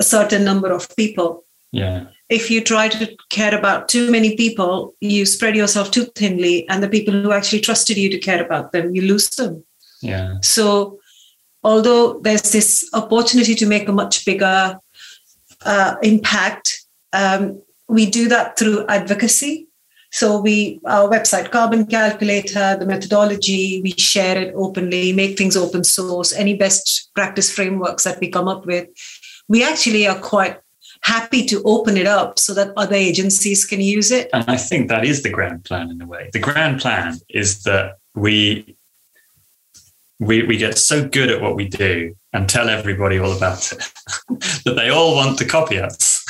C: a certain number of people.
B: Yeah
C: if you try to care about too many people, you spread yourself too thinly, and the people who actually trusted you to care about them, you lose them.
B: Yeah.
C: So, although there's this opportunity to make a much bigger uh, impact, um, we do that through advocacy. So we our website carbon calculator, the methodology, we share it openly, make things open source, any best practice frameworks that we come up with. We actually are quite happy to open it up so that other agencies can use it.
B: And I think that is the grand plan in a way. The grand plan is that we we, we get so good at what we do and tell everybody all about it that they all want to copy us.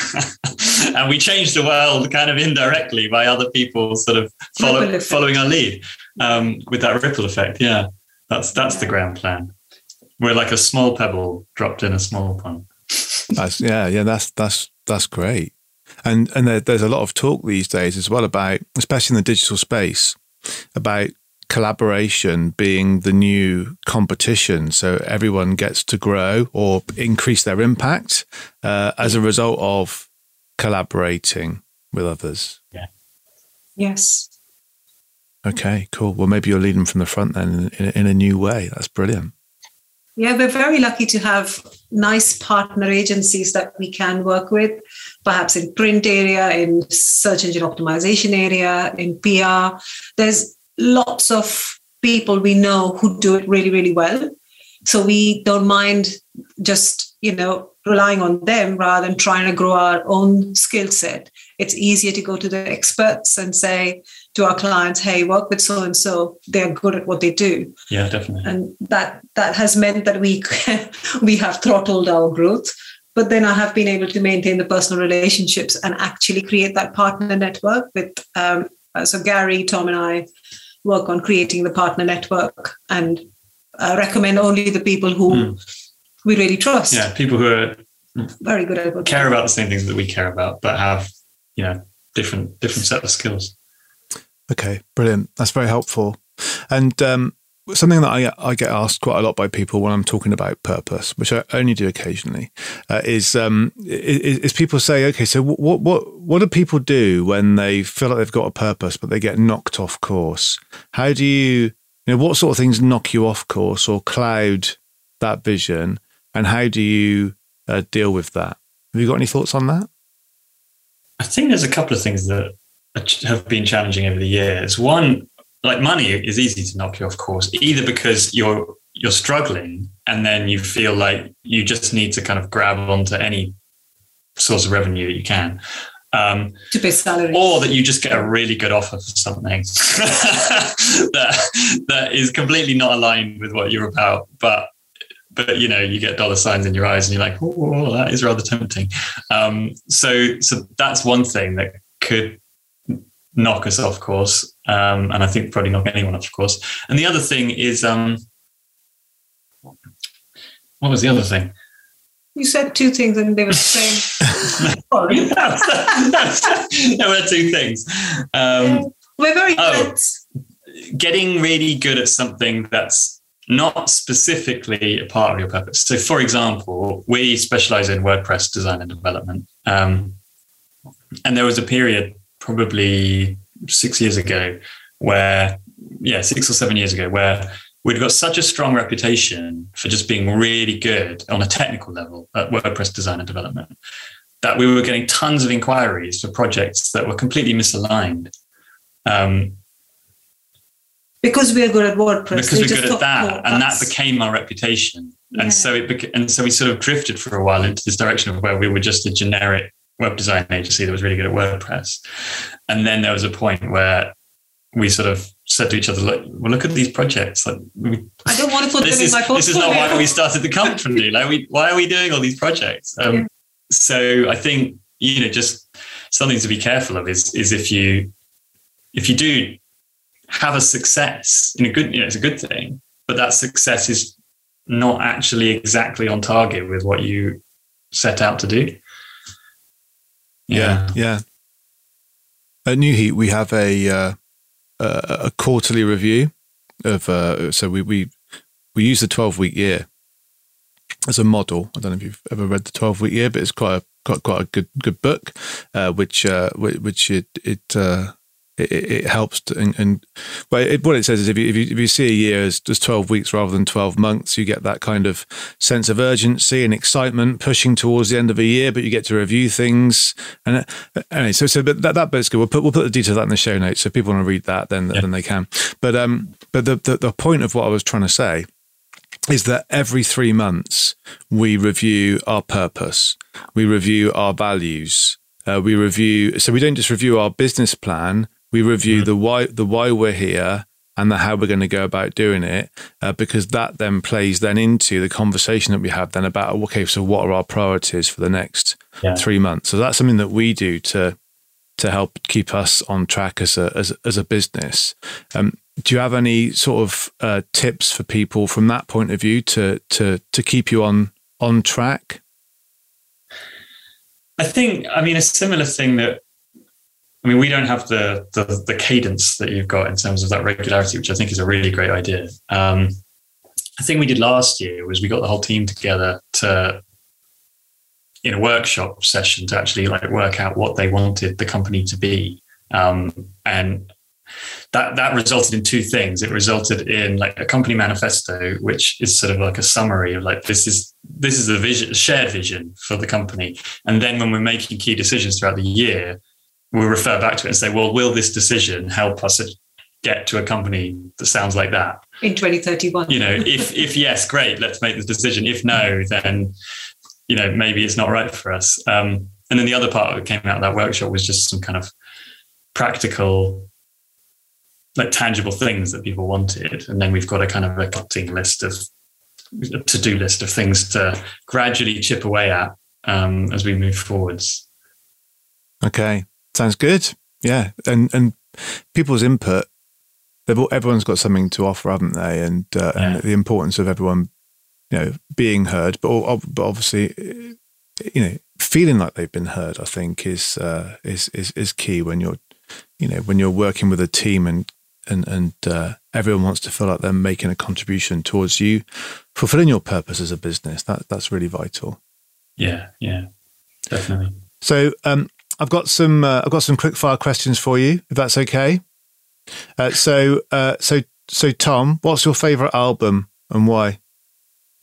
B: and we change the world kind of indirectly by other people sort of follow, following our lead um, with that ripple effect. Yeah, that's that's the grand plan. We're like a small pebble dropped in a small pond.
A: That's, yeah, yeah, that's that's that's great. And and there, there's a lot of talk these days as well about, especially in the digital space, about collaboration being the new competition. So everyone gets to grow or increase their impact uh, as a result of collaborating with others.
B: Yeah.
C: Yes.
A: Okay, cool. Well, maybe you're leading from the front then in, in a new way. That's brilliant.
C: Yeah, we're very lucky to have nice partner agencies that we can work with, perhaps in print area, in search engine optimization area, in PR. There's lots of people we know who do it really, really well. So we don't mind just, you know, relying on them rather than trying to grow our own skill set. It's easier to go to the experts and say to our clients, hey, work with so and so. They're good at what they do.
B: Yeah, definitely.
C: And that that has meant that we we have throttled our growth. But then I have been able to maintain the personal relationships and actually create that partner network with um, so Gary, Tom, and I work on creating the partner network and uh, recommend only the people who mm. we really trust.
B: Yeah, people who are
C: very good at
B: care about the same things that we care about, but have you know different different set of skills.
A: Okay, brilliant. That's very helpful. And um, something that I, I get asked quite a lot by people when I'm talking about purpose, which I only do occasionally, uh, is, um, is, is people say, okay, so what what what do people do when they feel like they've got a purpose but they get knocked off course? How do you you know what sort of things knock you off course or cloud that vision, and how do you uh, deal with that? Have you got any thoughts on that?
B: I think there's a couple of things that have been challenging over the years. One, like money is easy to knock you off course, either because you're you're struggling and then you feel like you just need to kind of grab onto any source of revenue that you can. Um,
C: to pay salary,
B: or that you just get a really good offer for something that that is completely not aligned with what you're about, but but you know you get dollar signs in your eyes and you're like, oh, that is rather tempting. Um, so so that's one thing that could knock us off course. Um, and I think probably knock anyone off course. And the other thing is, um, what was the other thing?
C: You said two things and they were the same. Sorry.
B: there were two things. Um.
C: We're very oh, good.
B: Getting really good at something that's not specifically a part of your purpose. So, for example, we specialize in WordPress design and development. Um, and there was a period probably six years ago, where, yeah, six or seven years ago, where we'd got such a strong reputation for just being really good on a technical level at WordPress design and development that we were getting tons of inquiries for projects that were completely misaligned. Um,
C: because we're good at WordPress.
B: Because we're good at that, and that became our reputation. Yeah. And so it beca- and so we sort of drifted for a while into this direction of where we were just a generic web design agency that was really good at WordPress. And then there was a point where we sort of said to each other, "Look, well, look at these projects. Like,
C: we, I don't want to put
B: this
C: them
B: is. This is not why we started the company. like, we, why are we doing all these projects? Um, yeah. So I think you know, just something to be careful of is is if you if you do have a success in a good, you know, it's a good thing, but that success is not actually exactly on target with what you set out to do.
A: Yeah, yeah. At Nu-Heat, we have a uh, a quarterly review of. Uh, so we we we use the twelve week year as a model. I don't know if you've ever read the twelve week year, but it's quite a quite quite a good good book, uh, which uh, which it it uh, it, it helps to, and, and well, it, what it says is if you, if you, if you see a year as just 12 weeks rather than 12 months you get that kind of sense of urgency and excitement pushing towards the end of a year but you get to review things. And uh, anyway so so but that, that bit's good. We'll put we'll put the details of that in the show notes. So if people want to read that then yeah. then they can. But um but the, the the point of what I was trying to say is that every three months we review our purpose, we review our values, uh, we review. So we don't just review our business plan; we review mm-hmm. the why, the why we're here, and the how we're going to go about doing it, uh, because that then plays then into the conversation that we have then about okay, so what are our priorities for the next yeah. three months? So that's something that we do to to help keep us on track as a as, as a business. Um, do you have any sort of uh, tips for people from that point of view to to to keep you on on track?
B: I think, I mean, a similar thing that I mean, we don't have the, the, the cadence that you've got in terms of that regularity, which I think is a really great idea. Um, the thing we did last year was we got the whole team together to in a workshop session to actually like work out what they wanted the company to be. Um, and that that resulted in two things. It resulted in like a company manifesto, which is sort of like a summary of like this is this is a vision, shared vision for the company. And then when we're making key decisions throughout the year, we'll refer back to it and say, well, will this decision help us get to a company that sounds like that
C: in 2031?
B: You know, if if yes, great, let's make the decision. If no, then you know maybe it's not right for us. Um, and then the other part that came out of that workshop was just some kind of practical like tangible things that people wanted and then we've got a kind of a cutting list of a to-do list of things to gradually chip away at um, as we move forwards
A: okay sounds good yeah and and people's input they've all, everyone's got something to offer haven't they and, uh, yeah. and the importance of everyone you know being heard but, but obviously you know feeling like they've been heard i think is uh, is is is key when you're you know when you're working with a team and and and uh, everyone wants to feel like they're making a contribution towards you fulfilling your purpose as a business. That that's really vital.
B: Yeah, yeah, definitely.
A: So um, I've got some uh, I've got some quick fire questions for you, if that's okay. Uh, so uh, so so Tom, what's your favorite album and why?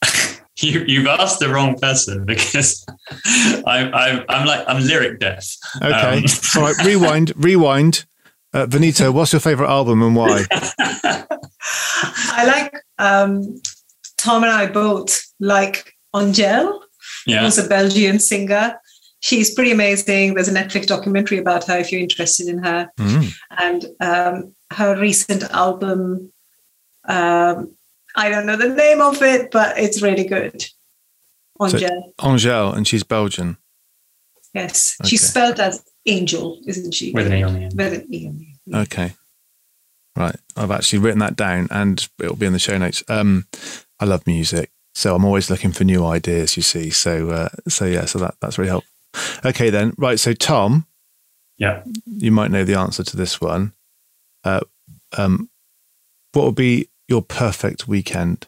B: you you've asked the wrong person because I'm I'm I'm like I'm lyric deaf.
A: Okay, um, all right. Rewind, rewind. Uh, Vineeta, what's your favorite album and why?
C: I like um, Tom and I both like Angèle, yeah. who's a Belgian singer. She's pretty amazing. There's a Netflix documentary about her if you're interested in her. Mm. And um, her recent album, um, I don't know the name of it, but it's really good. Angèle. So,
A: Angèle, and she's Belgian.
C: Yes. Okay. She's spelled as angel, isn't she?
B: With an E on the end.
C: With an E on the
A: end. Okay. Right. I've actually written that down and it'll be in the show notes. Um, I love music. So I'm always looking for new ideas, you see. So, uh, so yeah, so that, that's really helpful. Okay, then. Right. So, Tom.
B: Yeah.
A: You might know the answer to this one. Uh, um, what would be your perfect weekend?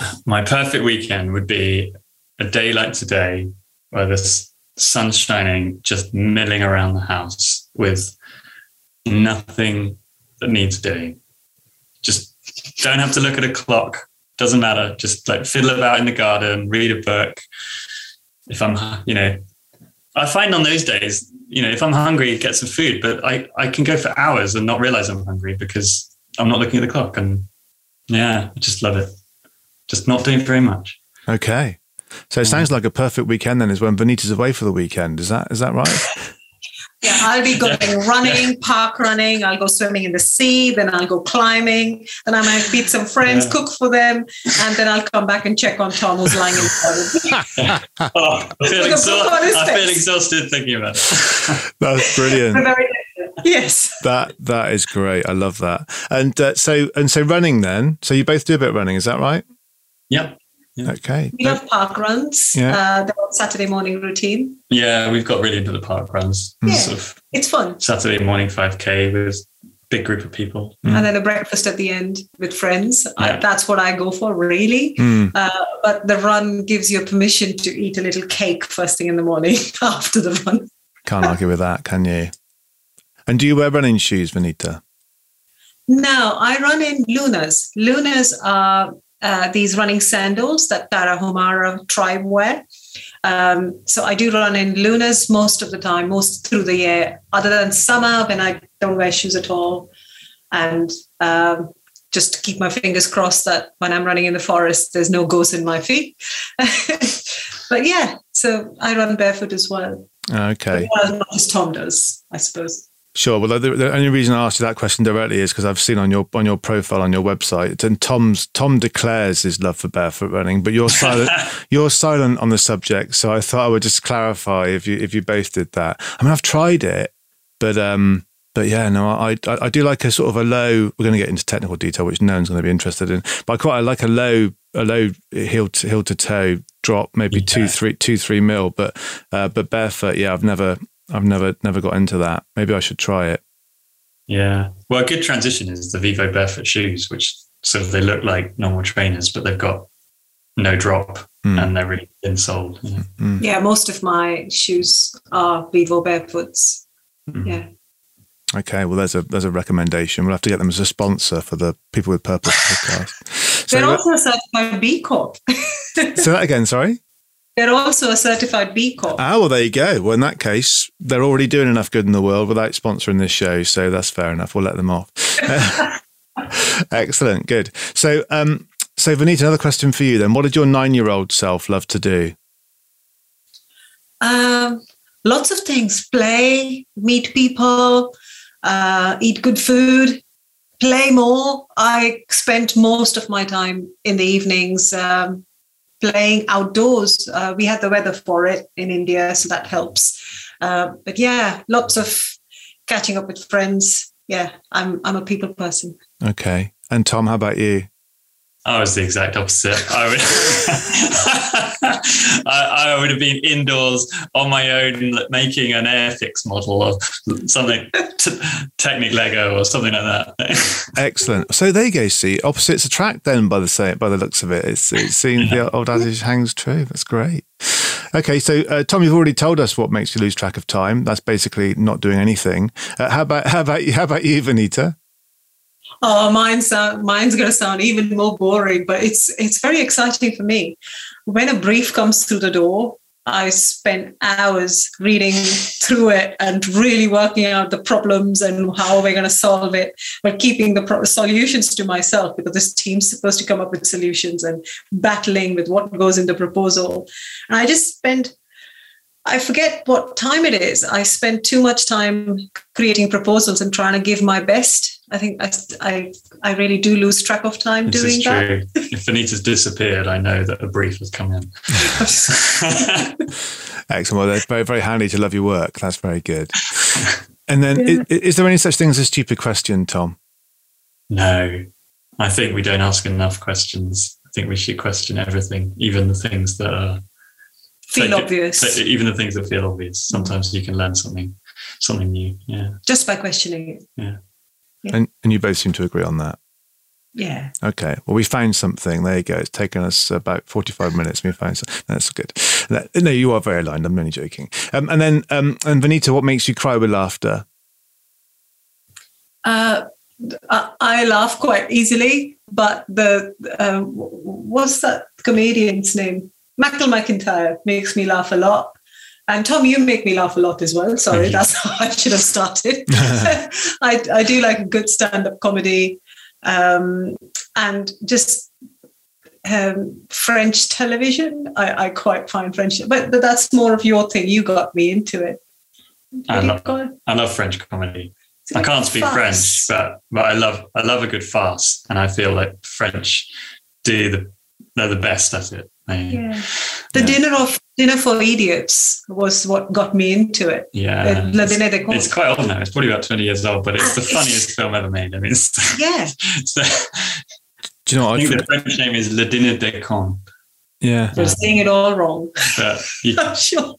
B: My perfect weekend would be a day like today where this sun shining, just milling around the house with nothing that needs doing. Just don't have to look at a clock. Doesn't matter. Just like fiddle about in the garden, read a book. If I'm, you know, I find on those days, you know, if I'm hungry, get some food, but I, I can go for hours and not realize I'm hungry because I'm not looking at the clock. And yeah, I just love it. Just not doing very much.
A: Okay. So it sounds like a perfect weekend then is when Vineeta's away for the weekend. Is that is that right?
C: Yeah, I'll be going running, park running. I'll go swimming in the sea. Then I'll go climbing. Then I might meet some friends, yeah. cook for them, and then I'll come back and check on Tom who's lying in
B: the oh, I, feel exha- I feel exhausted thinking about it.
A: That's brilliant.
C: yes,
A: that that is great. I love that. And uh, so and so running then. So you both do a bit of running, is that right?
B: Yep.
A: Yeah. Okay.
C: We love park runs. Yeah. Uh, Saturday morning routine.
B: Yeah, we've got really into the park runs.
C: Yeah. Sort of it's fun.
B: Saturday morning 5K with big group of people.
C: Mm. And then a breakfast at the end with friends. Yeah. I, that's what I go for, really. Mm. Uh, but the run gives you permission to eat a little cake first thing in the morning after the run.
A: Can't argue with that, can you? And do you wear running shoes, Vineeta?
C: No, I run in Lunas. Lunas are uh, these running sandals that Tarahumara tribe wear. Um, so I do run in Lunas most of the time, most through the year, other than summer when I don't wear shoes at all. And um, just to keep my fingers crossed that when I'm running in the forest, there's no ghosts in my feet. but yeah, so I run barefoot as well.
A: Okay.
C: As much as Tom does, I suppose.
A: Sure. Well, the, the, only reason I asked you that question directly is because I've seen on your on your profile on your website, and Tom's Tom declares his love for barefoot running, but you're silent. you're silent on the subject. So I thought I would just clarify if you if you both did that. I mean, I've tried it, but um, but yeah, no, I, I, I do like a sort of a low. We're going to get into technical detail, which no one's going to be interested in. But I quite I like a low a low heel to heel to toe drop, maybe yeah. two three two three mil. But uh, but barefoot, yeah, I've never I've never never got into that. Maybe I should try it.
B: Yeah. Well, a good transition is the Vivobarefoot shoes, which sort of they look like normal trainers, but they've got no drop mm. and they're really insoled.
C: You know? mm. Yeah, most of my shoes are Vivobarefoots. Mm. Yeah.
A: Okay, well, there's a there's a recommendation. We'll have to get them as a sponsor for the People with Purpose
C: podcast. They're so, also certified B Corp.
A: say that again. Sorry.
C: They're also a certified B Corp.
A: Ah, well, there you go. Well, in that case, they're already doing enough good in the world without sponsoring this show. So that's fair enough. We'll let them off. Excellent. Good. So, um, so Vineeta, another question for you then. What did your nine year old self love to do?
C: Um, lots of things play, meet people, uh, eat good food, play more. I spent most of my time in the evenings um, playing outdoors. Uh, we had the weather for it in India, so that helps. Uh, but yeah, lots of catching up with friends. Yeah, I'm I'm a people person.
A: Okay. And Tom, how about you?
B: I was the exact opposite. I would, I, I, would have been indoors on my own, making an Airfix model of something, t- Technic Lego or something like that.
A: Excellent. So there you go. See, opposites attract. Then, by the say, by the looks of it, it's it seems the old adage hangs true. That's great. Okay, so uh, Tom, you've already told us what makes you lose track of time. That's basically not doing anything. Uh, how about how about? How about you, Vineeta?
C: Oh, mine's uh, mine's going to sound even more boring, but it's it's very exciting for me. When a brief comes through the door, I spend hours reading through it and really working out the problems and how we're going to solve it, but keeping the pro- solutions to myself because this team's supposed to come up with solutions and battling with what goes in the proposal. And I just spend I forget what time it is. I spend too much time creating proposals and trying to give my best I think I, I, I really do lose track of time this doing that.
B: if Anita's disappeared, I know that a brief has come in.
A: Excellent. Well, that's very, very handy to love your work. That's very good. And then, yeah. is, is there any such thing as a stupid question, Tom?
B: No, I think we don't ask enough questions. I think we should question everything, even the things that are
C: feel so, obvious.
B: So even the things that feel obvious. Sometimes you can learn something, something new. Yeah,
C: just by questioning it.
B: Yeah.
A: Yeah. And, and you both seem to agree on that.
C: Yeah.
A: Okay. Well, we found something. There you go. It's taken us about 45 minutes. We found something. That's good. No, you are very aligned. I'm only joking. Um, and then, um, and Vineeta, what makes you cry with laughter?
C: Uh, I laugh quite easily, but the um, what's that comedian's name? Michael McIntyre makes me laugh a lot. And Tom, you make me laugh a lot as well. Sorry, that's how I should have started. I, I do like a good stand up comedy um, and just um, French television. I, I, quite find French, but, but that's more of your thing. You got me into it.
B: I love, I love French comedy. I can't speak French, but but I love I love a good farce, and I feel like French do the they're the best at it.
C: Yeah. The yeah. dinner of dinner for idiots was what got me into it.
B: Yeah, it's, it's, quite old now. It's probably about twenty years old, but it's the funniest film ever made. I mean, it's,
C: yeah.
B: So, Do you know? What I think the French name is Le Dîner des Cons.
A: Yeah,
C: you're saying it all wrong.
B: But you, I'm sure.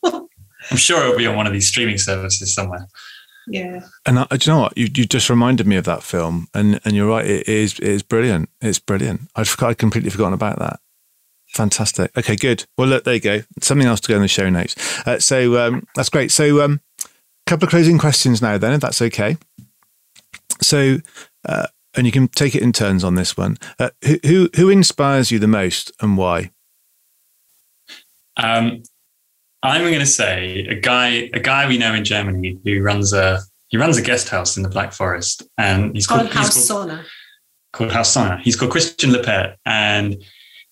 B: I'm sure it'll be on one of these streaming services somewhere.
C: Yeah.
A: And uh, do you know what? You, you just reminded me of that film, and and you're right. It is it is brilliant. It's brilliant. I'd, I'd completely forgotten about that. Fantastic. Okay, good. Well, look, there you go. Something else to go in the show notes. Uh, so um, that's great. So, a um, couple of closing questions now, then, if that's okay. So, uh, and you can take it in turns on this one. Uh, who, who, who inspires you the most, and why?
B: Um, I'm going to say a guy, a guy we know in Germany who runs a he runs a guest house in the Black Forest, and he's called,
C: called Haus Sonne.
B: called Haus Sonne. He's called Christian Lepet, and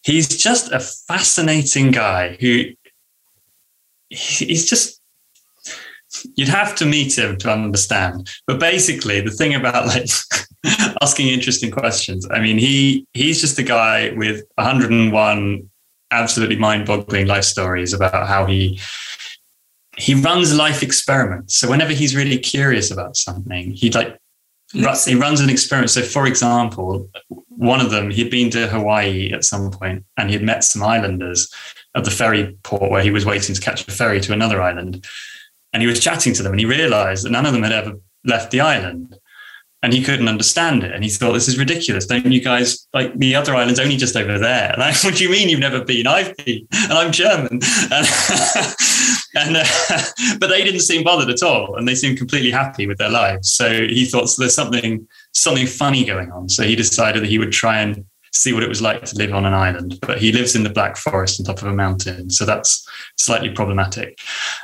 B: he's just a fascinating guy who he's just you'd have to meet him to understand. But basically, the thing about like asking interesting questions, I mean, he he's just a guy with 101 absolutely mind-boggling life stories about how he he runs life experiments. So whenever he's really curious about something, he'd like he runs an experiment. So, for example, one of them, he'd been to Hawaii at some point and he'd met some islanders at the ferry port where he was waiting to catch a ferry to another island. And he was chatting to them and he realized that none of them had ever left the island and he couldn't understand it. And he thought, this is ridiculous. Don't you guys like the other island's only just over there? And what do you mean you've never been? I've been, and I'm German. And, and uh, but they didn't seem bothered at all, and they seemed completely happy with their lives. So he thought so there's something something funny going on. So he decided that he would try and see what it was like to live on an island. But he lives in the Black Forest on top of a mountain, so that's slightly problematic.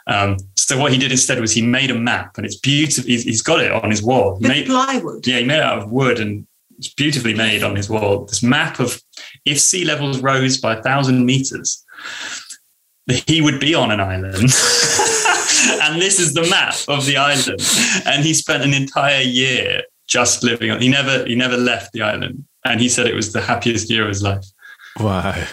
B: Um, so what he did instead was he made a map, and it's beautiful. He's, he's got it on his wall.
C: He made, plywood.
B: Yeah, he made it out of wood, and it's beautifully made on his wall. This map of if sea levels rose by a thousand meters, he would be on an island. and this is the map of the island. And he spent an entire year just living on. He never he never left the island and he said it was the happiest year of his life.
A: Wow.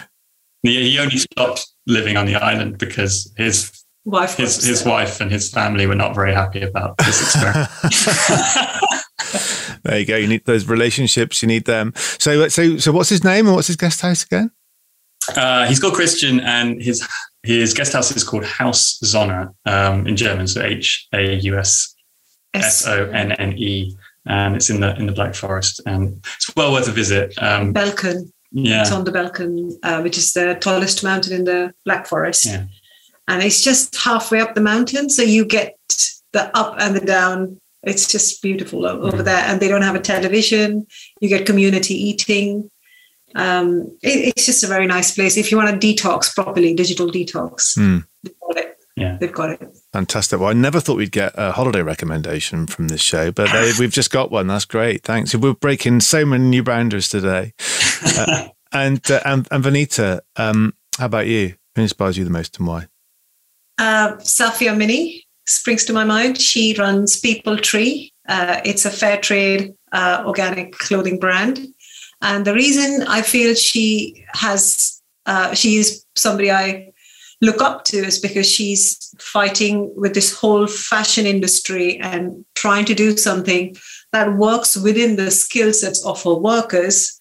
B: He, he only stopped living on the island because his wife his, his wife and his family were not very happy about this experiment.
A: there you go. You need those relationships. You need them. So, so, so, what's his name and what's his guest house again?
B: Uh, he's called Christian, and his his guest house is called Haus Sonne um, in German, so H A U S S O N N E and it's in the in the Black Forest, and it's well worth a visit. Um,
C: Belchen, yeah, it's on the Belchen, uh, which is the tallest mountain in the Black Forest, yeah. and it's just halfway up the mountain, so you get the up and the down. It's just beautiful over mm. there, and they don't have a television. You get community eating. Um, it, it's just a very nice place if you want to detox properly, digital detox. Mm. Yeah, they've got it.
A: Fantastic. Well, I never thought we'd get a holiday recommendation from this show, but they, we've just got one. That's great. Thanks. We're breaking so many new boundaries today. Uh, and, uh, and and Vineeta, um, how about you? Who inspires you the most and why?
C: Uh, Safia Minney springs to my mind. She runs People Tree. Uh, it's a fair trade uh, organic clothing brand, and the reason I feel she has uh, she is somebody I look up to is because she's fighting with this whole fashion industry and trying to do something that works within the skill sets of her workers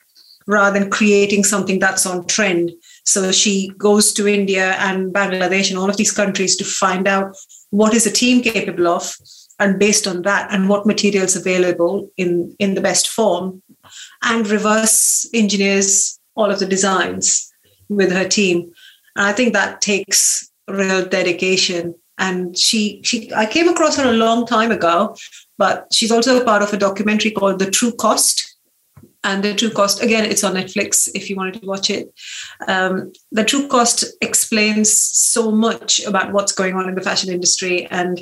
C: rather than creating something that's on trend. So she goes to India and Bangladesh and all of these countries to find out what is a team capable of and based on that and what materials available in, in the best form and reverse engineers all of the designs with her team. And I think that takes real dedication. And she, she, I came across her a long time ago, but she's also a part of a documentary called The True Cost. And The True Cost, again, it's on Netflix if you wanted to watch it. Um, the True Cost explains so much about what's going on in the fashion industry. And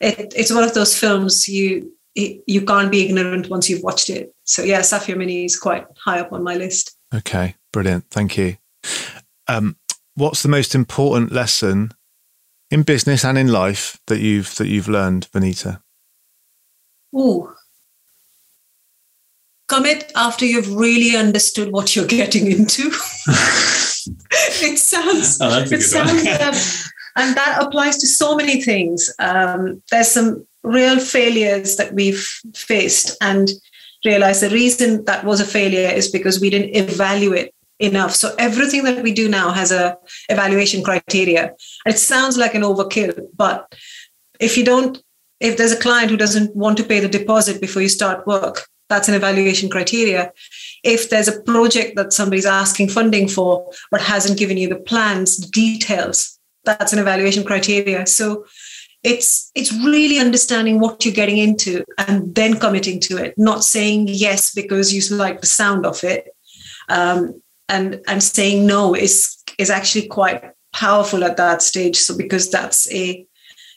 C: it, it's one of those films you you can't be ignorant once you've watched it. So yeah, Safia Minney is quite high up on my list.
A: Okay, brilliant. Thank you. Um, what's the most important lesson in business and in life that you've that you've learned, Vineeta?
C: Ooh. Commit after you've really understood what you're getting into. it sounds oh, it sounds um, and that applies to so many things. Um, there's some real failures that we've faced and realized the reason that was a failure is because we didn't evaluate enough. So everything that we do now has a evaluation criteria. It sounds like an overkill, but if you don't, if there's a client who doesn't want to pay the deposit before you start work, that's an evaluation criteria. If there's a project that somebody's asking funding for but hasn't given you the plans, details, that's an evaluation criteria. So it's it's really understanding what you're getting into and then committing to it, not saying yes because you like the sound of it. Um, and and saying no is is actually quite powerful at that stage so because that's a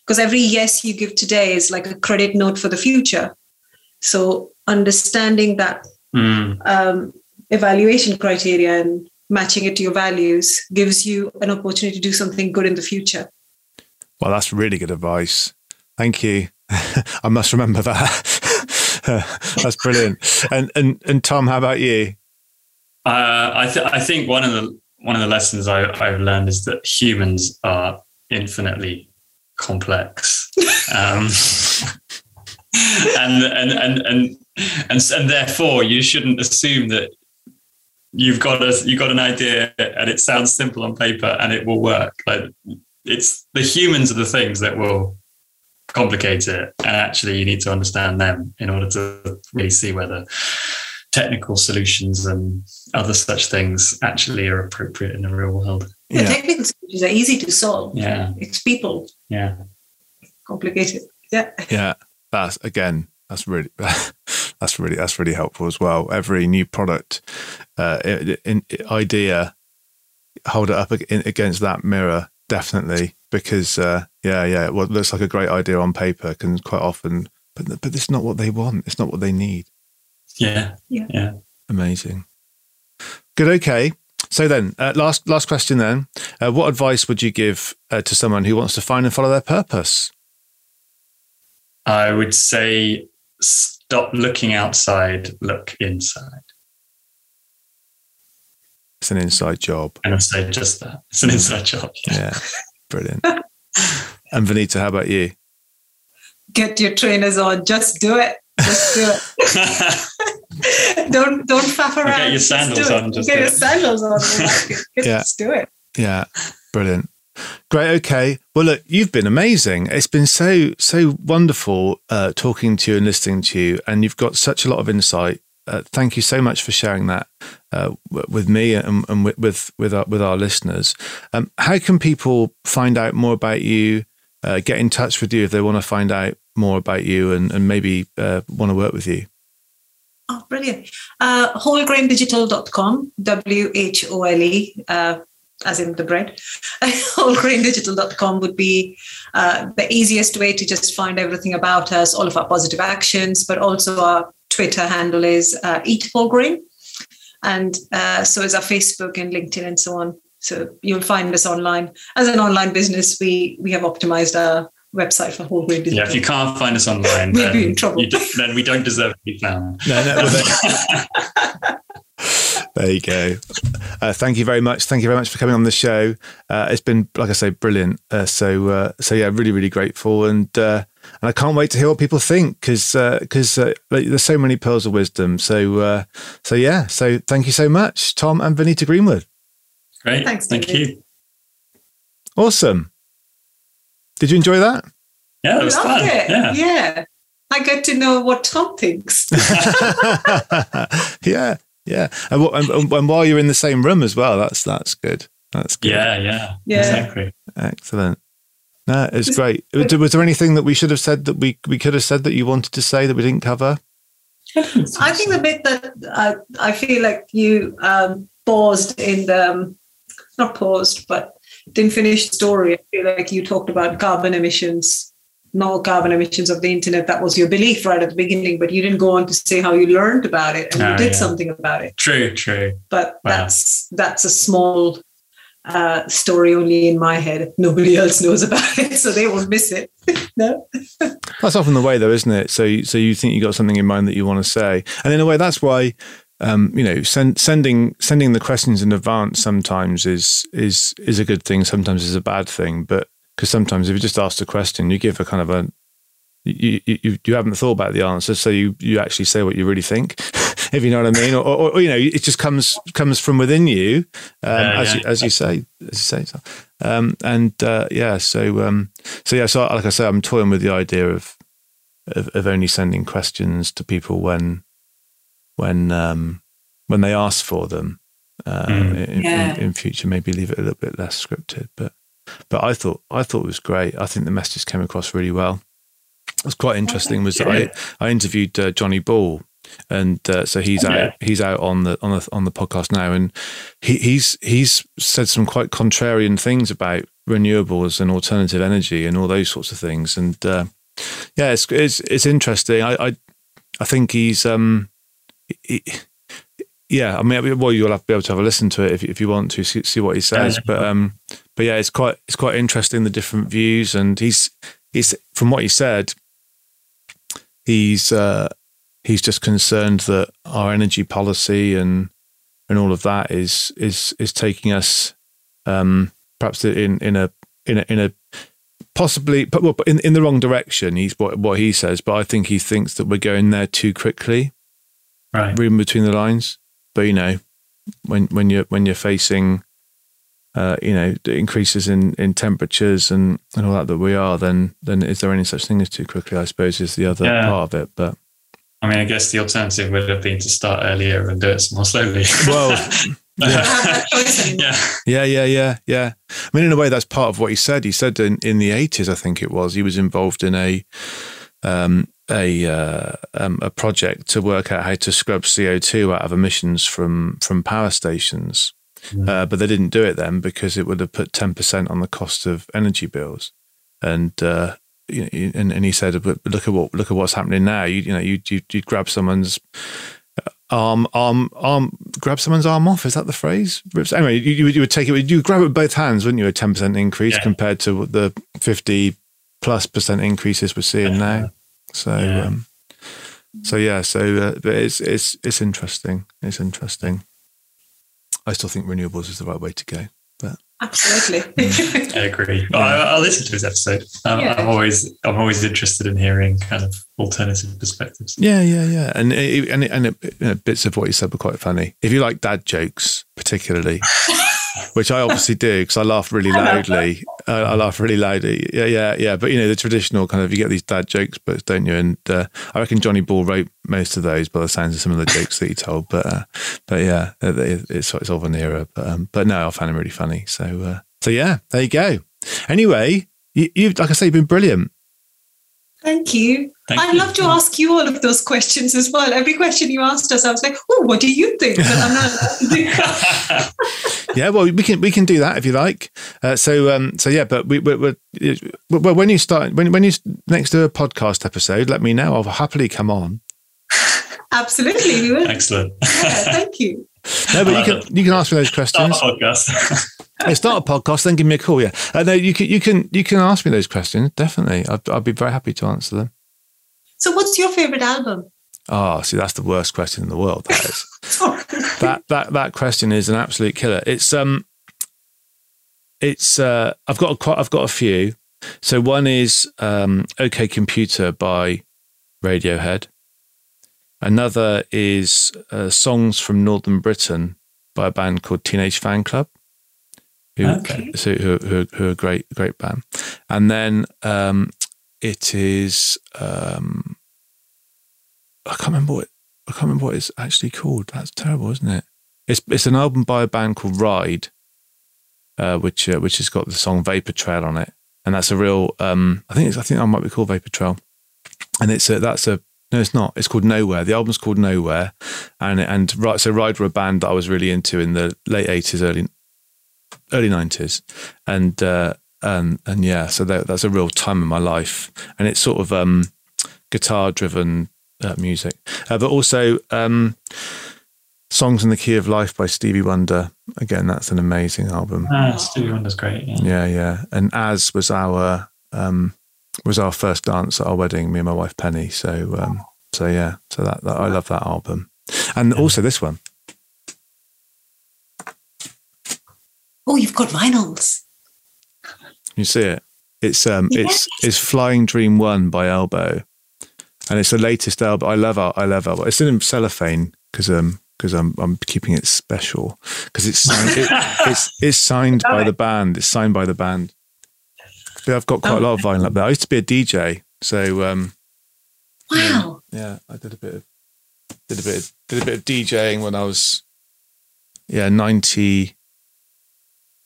C: because every yes you give today is like a credit note for the future so understanding that
B: Mm.
C: um, evaluation criteria and matching it to your values gives you an opportunity to do something good in the future.
A: Well, that's really good advice. Thank you. I must remember that. that's brilliant. And and and Tom, how about you?
B: Uh, I th- I think one of the one of the lessons I, I've learned is that humans are infinitely complex, um, and, and and and and and therefore you shouldn't assume that you've got a you've got an idea and it sounds simple on paper and it will work. Like it's the humans are the things that will complicate it, and actually you need to understand them in order to really see whether technical solutions and other such things actually are appropriate in the real world.
C: The
A: Yeah.
C: technical solutions are easy to solve.
B: Yeah,
C: It's people
B: yeah,
C: complicated. Yeah.
A: Yeah, that's again, that's really that's really that's really helpful as well. Every new product uh, in, in, idea, hold it up against that mirror, definitely, because uh, yeah, yeah, what looks like a great idea on paper can quite often, but but it's not what they want. It's not what they need.
B: yeah,
C: Yeah.
B: yeah.
A: Amazing. Good. Okay. So then, uh, last last question. Then, uh, what advice would you give uh, to someone who wants to find and follow their purpose?
B: I would say stop looking outside, look inside.
A: It's an inside job.
B: And I say just that. It's an inside job.
A: Yeah, brilliant. and Vineeta, how about you?
C: Get your trainers on. Just do it. Just do it. don't don't faff around.
B: get your sandals on, just
C: get
B: do
C: your sandals on. Just
A: Yeah.
C: do it.
A: Yeah, brilliant. Great. Okay. Well, look, you've been amazing. It's been so so wonderful uh, talking to you and listening to you, and you've got such a lot of insight. Uh, thank you so much for sharing that uh, with me and, and with with with our, with our listeners. Um, how can people find out more about you? Uh, get in touch with you if they want to find out more about you and, and maybe uh, want to work with you.
C: Oh, brilliant. Uh, wholegraindigital.com, W H O L E, uh, as in the bread. wholegraindigital.com would be uh, the easiest way to just find everything about us, all of our positive actions, but also our Twitter handle is uh, Eat Whole Grain. And uh, so is our Facebook and LinkedIn and so on. So you'll find us online. As an online business, we we have optimized our website for whole grain
B: yeah, if you can't find us online,
C: We'll
B: then,
C: be in trouble.
B: you do- then we don't deserve to be found.
A: No, no, well, there, there you go. Uh, thank you very much. Thank you very much for coming on the show. Uh, it's been, like I say, brilliant. Uh, so, uh, so yeah, really, really grateful, and uh, and I can't wait to hear what people think because because uh, like, there's so many pearls of wisdom. So, uh, so yeah. So, thank you so much, Tom and Vineeta Greenwood.
B: Great.
C: Thanks,
B: Thank you.
A: Awesome. Did you enjoy that?
B: Yeah, that was
C: Loved
B: fun.
C: it.
B: Yeah.
C: yeah. I get to know what Tom thinks.
A: yeah, yeah. And, and, and while you're in the same room as well, that's that's good. That's good.
B: Yeah, yeah,
C: Yeah.
B: exactly.
A: Excellent. No, it's great. Was, was there anything that we should have said that we, we could have said that you wanted to say that we didn't cover?
C: I think the bit that I, I feel like you um, paused in the, um, not paused, but didn't finish the story. I feel like you talked about carbon emissions, no carbon emissions of the internet. That was your belief right at the beginning, but you didn't go on to say how you learned about it and
B: Oh,
C: you did
B: yeah.
C: something about it.
B: True, true.
C: But
B: Wow.
C: that's that's a small uh, story only in my head. Nobody else knows about it, so they won't miss it. no.
A: That's often the way, though, isn't it? So, you- so you think you got something in mind that you want to say, and in a way, that's why, um, you know, send, sending sending the questions in advance sometimes is is is a good thing. Sometimes is a bad thing, but because sometimes if you just ask a question, you give a kind of a you, you you haven't thought about the answer, so you you actually say what you really think, if you know what I mean, or, or, or you know, it just comes comes from within you, um,
B: Yeah,
A: as
B: yeah.
A: you as you say as you say. So. Um, and uh, yeah, so um, so yeah, so like I say, I'm toying with the idea of of, of only sending questions to people when when um, when they ask for them. Uh,
B: Mm.
A: in,
C: Yeah.
A: in, in future, maybe leave it a little bit less scripted, but but I thought I thought it was great. I think the messages came across really well. What's quite interesting was that I, I interviewed uh, Johnny Ball, and uh, so he's out he's out on the on the on the podcast now, and he, he's he's said some quite contrarian things about renewables and alternative energy and all those sorts of things, and uh, yeah, it's it's it's interesting. I I, I think he's um it, yeah, I mean, well, you'll have to be able to have a listen to it if, if you want to see, see what he says.
B: Yeah.
A: But um, but yeah, it's quite it's quite interesting the different views, and he's he's from what he said, he's uh, he's just concerned that our energy policy and and all of that is is is taking us um, perhaps in in a in a in a possibly but well, in in the wrong direction. He's what what he says, but I think he thinks that we're going there too quickly
B: Right.
A: reading between the lines. But you know, when when you're when you're facing, uh, you know, increases in, in temperatures and, and all that that we are, then then is there any such thing as too quickly? I suppose is the other
B: Yeah.
A: part of it. But
B: I mean, I guess the alternative would have been to start earlier and do it more slowly.
A: well,
C: don't have that choice anymore.
B: yeah.
A: yeah, yeah, yeah, yeah. I mean, in a way, that's part of what he said. He said in in the eighties, I think it was, he was involved in a um, a uh, um, a project to work out how to scrub CO two out of emissions from from power stations.
B: Mm.
A: Uh, but they didn't do it then because it would have put 10% on the cost of energy bills. And, uh, you know, and, and he said, but look at what, look at what's happening now. You, you know, you, you, you grab someone's arm, arm, arm, grab someone's arm off. Is that the phrase? Anyway, you, you, would- you would take it, you grab it with both hands, wouldn't you? A 10% increase
B: Yeah.
A: compared to the 50 plus percent increases we're seeing now. So,
B: Yeah.
A: um, so yeah, so uh, but it's it's it's interesting. It's interesting. I still think renewables is the right way to go.
C: But Absolutely.
B: I agree. Well, I, I'll listen to his episode. Um,
C: Yeah.
B: I'm always, I'm always interested in hearing kind of alternative perspectives.
A: Yeah, yeah, yeah. And it, and it, and it, you know, bits of what you said were quite funny. If you like dad jokes, particularly, which I obviously do because I laugh really loudly. I, I laugh really loudly. Yeah, yeah, yeah. But you know the traditional kind of you get these dad jokes, but don't you? And uh, I reckon Johnny Ball wrote most of those by the sounds of some of the jokes that he told. But uh, but yeah, it, it's it's of an era. But um, but no, I found him really funny. So uh, so yeah, there you go. Anyway, you, you've like I say, you've been brilliant.
C: Thank you.
B: Thank
C: I'd
B: you.
C: love to ask you all of those questions as well. Every question you asked us, I was like, oh, what do you think? But I'm not.
A: yeah, well, we can we can do that if you like. Uh, so um, so yeah, but we we we well, when you start when when you next do a podcast episode, let me know. I'll happily come on.
C: Absolutely, we will.
B: Excellent.
C: Yeah, thank you.
A: No, but you can you can ask me those questions.
B: Start a podcast.
A: Hey, start a podcast, then give me a call. Yeah, uh, no, you can you can you can ask me those questions. Definitely, I'd, I'd be very happy to answer them.
C: So, what's your favorite album?
A: Oh, see, that's the worst question in the world. That is. That that that question is an absolute killer. It's um, it's uh, I've got a, quite I've got a few. So one is um, OK Computer by Radiohead. Another is uh, songs from Northern Britain by a band called Teenage Fanclub. Who,
B: Okay.
A: so who, who, who are a great great band, and then um, it is um, I can't remember what I can't remember what it's actually called. That's terrible, isn't it? It's it's an album by a band called Ride, uh, which uh, which has got the song Vapor Trail on it, and that's a real. Um, I think it's, I think that might be called Vapor Trail, and it's a that's a no, it's not. It's called Nowhere. The album's called Nowhere, and and right. So Ride were a band that I was really into in the late eighties, early early nineties, and uh, and and yeah, so that, that's a real time in my life, and it's sort of um, guitar driven uh, music, uh, but also um, songs in the key of life by Stevie Wonder. Again, that's an amazing album.
B: ah, Stevie Wonder's great. Yeah.
A: Yeah, yeah. And as was our um, was our first dance at our wedding, me and my wife Penny. So um, so yeah, so that, that I love that album, and also this one.
C: Oh, you've got vinyls.
A: You see it? It's um,
C: Yes.
A: it's it's Flying Dream One by Elbow, and it's the latest album. I love it. I love Elbow. It's in cellophane because um because I'm I'm keeping it special because it's signed, it, it's it's signed by the band. It's signed by the band. But I've got quite a lot of vinyl up there. I used to be a DJ, so um
C: Wow.
A: yeah, I did a bit of did a bit of, did a bit of DJing when I was yeah ninety,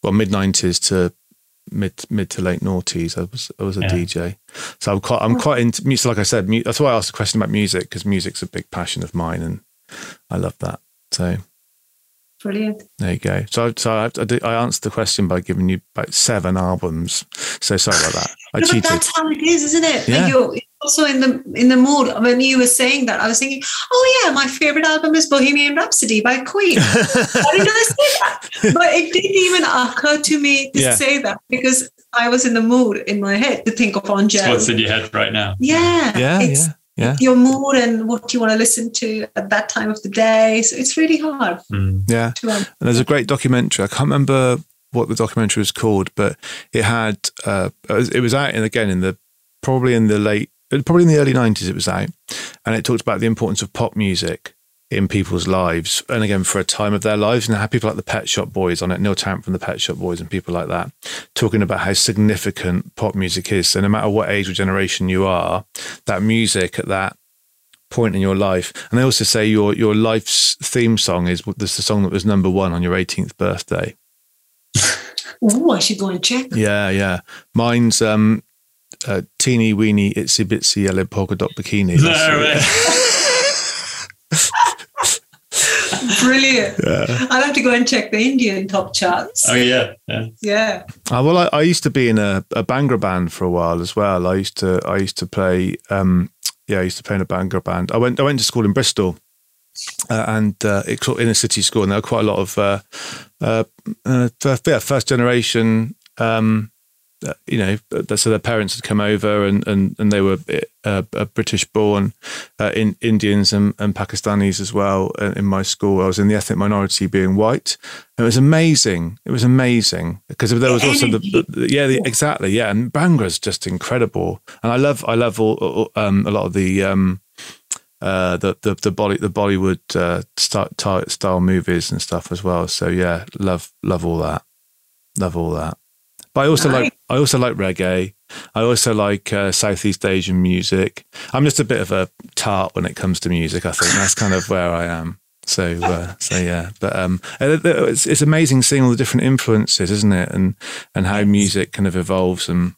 A: well mid nineties to mid mid to late noughties. I was I was a
B: Yeah.
A: DJ, so I'm quite I'm quite into music. Like I said, mu- that's why I asked the question about music because music's a big passion of mine, and I love that. So
C: Brilliant.
A: there you go. So I, so I, I, did, I answered the question by giving you about seven albums. So sorry about that. I
C: No, but
A: cheated.
C: that's how it is, isn't it?
A: Yeah.
C: Like you're, you're also in the in the mood when you were saying that. I was thinking, oh yeah, my favorite album is Bohemian Rhapsody by Queen. Why did I say that? But it didn't even occur to me to
A: Yeah.
C: say that because I was in the mood in my head to think of
B: It's
C: Angel.
B: what's in your head right now.
C: Yeah,
A: Yeah,
C: it's
A: yeah, yeah,
C: your mood and what you want to listen to at that time of the day. So it's really hard
B: Mm.
A: yeah.
C: to. Um,
A: And there's a great documentary. I can't remember what the documentary was called, but it had uh, it was out and again in the probably in the late probably in the early 90s it was out and it talked about the importance of pop music in people's lives and again for a time of their lives and it had people like the Pet Shop Boys on it Neil Tennant from the Pet Shop Boys and people like that talking about how significant pop music is so no matter what age or generation you are that music at that point in your life. And they also say your your life's theme song is this the song that was number one on your 18th birthday.
C: oh, I should go and check.
A: Yeah, yeah. Mine's um, uh, teeny weeny itsy bitsy yellow polka dot bikini.
B: No
A: That's-
B: way.
C: Brilliant. I'll have to go and check the Indian top charts.
B: Oh yeah, yeah.
C: Yeah.
A: Uh, well, I, I used to be in a, a Bhangra band for a while as well. I used to I used to play. Um, yeah, I used to play in a Bhangra band. I went I went to school in Bristol, uh, and uh, it's sort of inner city school, and there were quite a lot of uh, uh, uh, first, yeah, first generation. Um, you know, so their parents had come over, and and, and they were uh, uh, British born, uh, in Indians and, and Pakistanis as well. uh, In my school, I was in the ethnic minority, being white. It was amazing. It was amazing because there was also the, the yeah, the, exactly yeah, and Bhangra's just incredible, and I love I love all, all, um, a lot of the. Um, uh, the the the Bolly, the Bollywood uh, style, style movies and stuff as well. So yeah, love love all that, love all that. But I also
C: Nice.
A: like I also like reggae. I also like uh, Southeast Asian music. I'm just a bit of a tart when it comes to music. I think that's kind of where I am. So uh, so yeah, but um, it's it's amazing seeing all the different influences, isn't it? And and how music kind of evolves and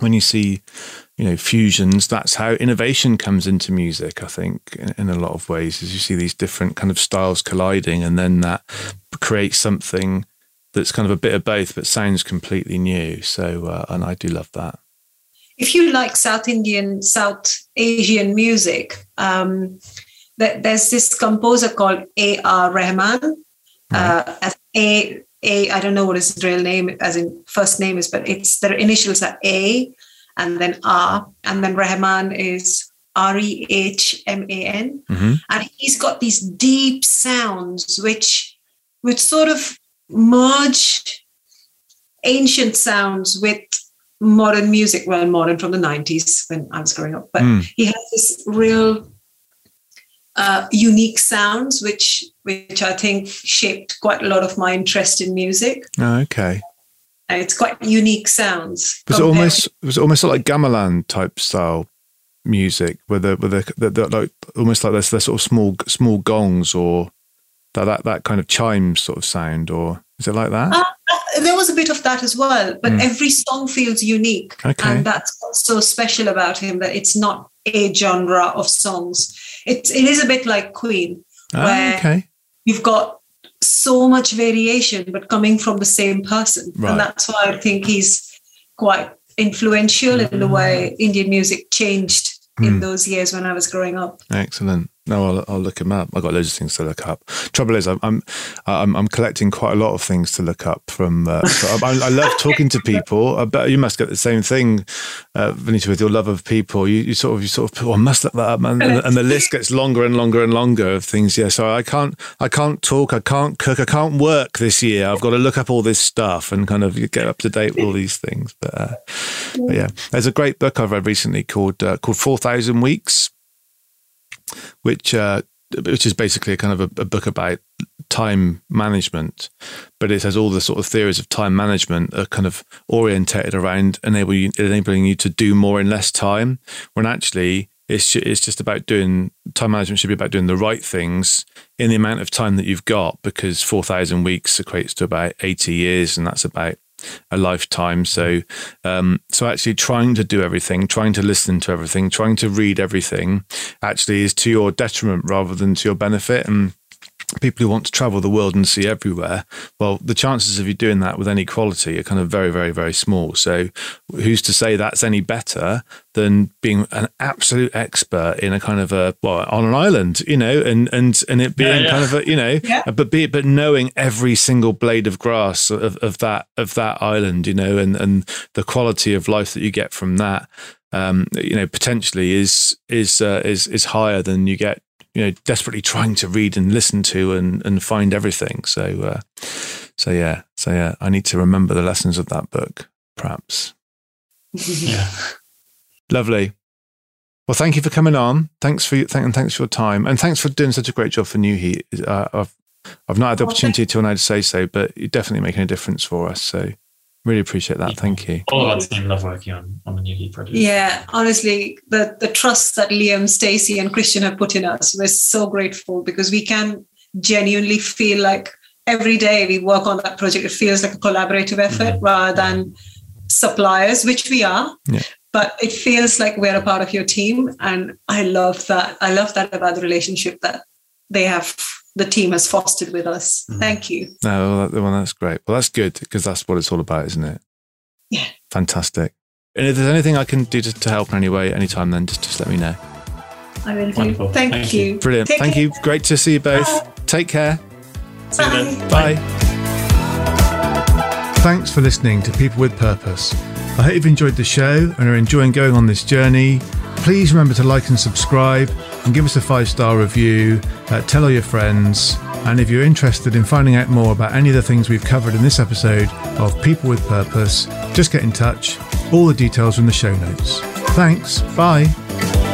A: when you see you know fusions that's how innovation comes into music i think in, in a lot of ways as you see these different kind of styles colliding and then that creates something that's kind of a bit of both but sounds completely new so uh, and i do love that
C: If you like South Indian, South Asian music, um, th- there's this composer called A.R. Rahman. Uh, as A, A, I don't know what his real name, as in first name is, but it's their initials are A and then R, and then Rahman is R E H M A N.
A: mm-hmm.
C: and he's got these deep sounds which which sort of merge ancient sounds with modern music. Well modern from the 90s when i was growing up but
A: Mm.
C: he has this real uh, unique sounds which which i think shaped quite a lot of my interest in music.
A: Oh, okay.
C: And it's quite unique sounds
A: was it almost was it almost like gamelan type style music where the with the, the, the like almost like this the sort of small small gongs or that, that that kind of chimes sort of sound or is it like that
C: Uh, there was a bit of that as well, but
A: Mm.
C: every song feels unique.
A: Okay.
C: And that's what's so special about him that it's not a genre of songs. It's it is a bit like Queen.
A: Ah,
C: where-
A: okay
C: You've got so much variation, but coming from the same person.
A: Right.
C: And that's why I think he's quite influential in the way Indian music changed in
A: Mm.
C: those years when I was growing up.
A: Excellent. No, I'll, I'll look him up. I've got loads of things to look up. Trouble is, I'm I'm I'm, collecting quite a lot of things to look up from. Uh, I, I love talking to people. I bet you must get the same thing, uh, Vineeta, with your love of people. You, you sort of you sort of oh, I must look that up, and, and, and the list gets longer and longer and longer of things. Yeah, so I can't I can't talk, I can't cook, I can't work this year. I've got to look up all this stuff and kind of get up to date with all these things. But, uh, but yeah, there's a great book I've read recently called uh, called Four Thousand Weeks which uh, which is basically a kind of a, a book about time management, but it has all the sort of theories of time management are kind of orientated around enable you, enabling you to do more in less time. When actually it's it's just about doing time management should be about doing the right things in the amount of time that you've got because four thousand weeks equates to about eighty years, and that's about a lifetime. So, um, so actually trying to do everything, trying to listen to everything, trying to read everything, actually is to your detriment rather than to your benefit. And people who want to travel the world and see everywhere, well, the chances of you doing that with any quality are kind of very, very, very small. So, who's to say that's any better than being an absolute expert in a kind of a well on an island, you know, and and and it being yeah, yeah. kind of a you know, yeah. but be but knowing every single blade of grass of, of that of that island, you know, and and the quality of life that you get from that. Um, you know, potentially is is uh, is is higher than you get you know desperately trying to read and listen to and and find everything. So uh, so yeah, so yeah, I need to remember the lessons of that book, perhaps.
B: yeah,
A: lovely. Well, thank you for coming on. Thanks for thank, and thanks for your time, and thanks for doing such a great job for Nu-Heat. Uh, I've I've not had the opportunity to now to say so, but you're definitely making a difference for us. So Really appreciate that. Thank you.
B: All of our team love working on, on the Nu-Heat project.
C: Yeah, honestly, the, the trust that Liam, Stacey, and Christian have put in us, we're so grateful because we can genuinely feel like every day we work on that project, it feels like a collaborative effort mm-hmm. rather than suppliers, which we are. Yeah. But it feels like we're a part of your team. And I love that. I love that about the relationship that they have the team has fostered with us. Mm. Thank you.
A: No, well, that's great. Well, that's good because that's what it's all about, isn't it?
C: Yeah.
A: Fantastic. And if there's anything I can do to, to help in any way, anytime, then just, just let me know.
C: I will do. Thank, Thank you. you.
A: Brilliant. Take Thank care. you. Great to see you both. Bye. Take care.
C: Bye.
A: Bye. Thanks for listening to People with Purpose. I hope you've enjoyed the show and are enjoying going on this journey. Please remember to like and subscribe and give us a five star review. Uh, tell all your friends. And if you're interested in finding out more about any of the things we've covered in this episode of People with Purpose, just get in touch. All the details are in the show notes. Thanks. Bye.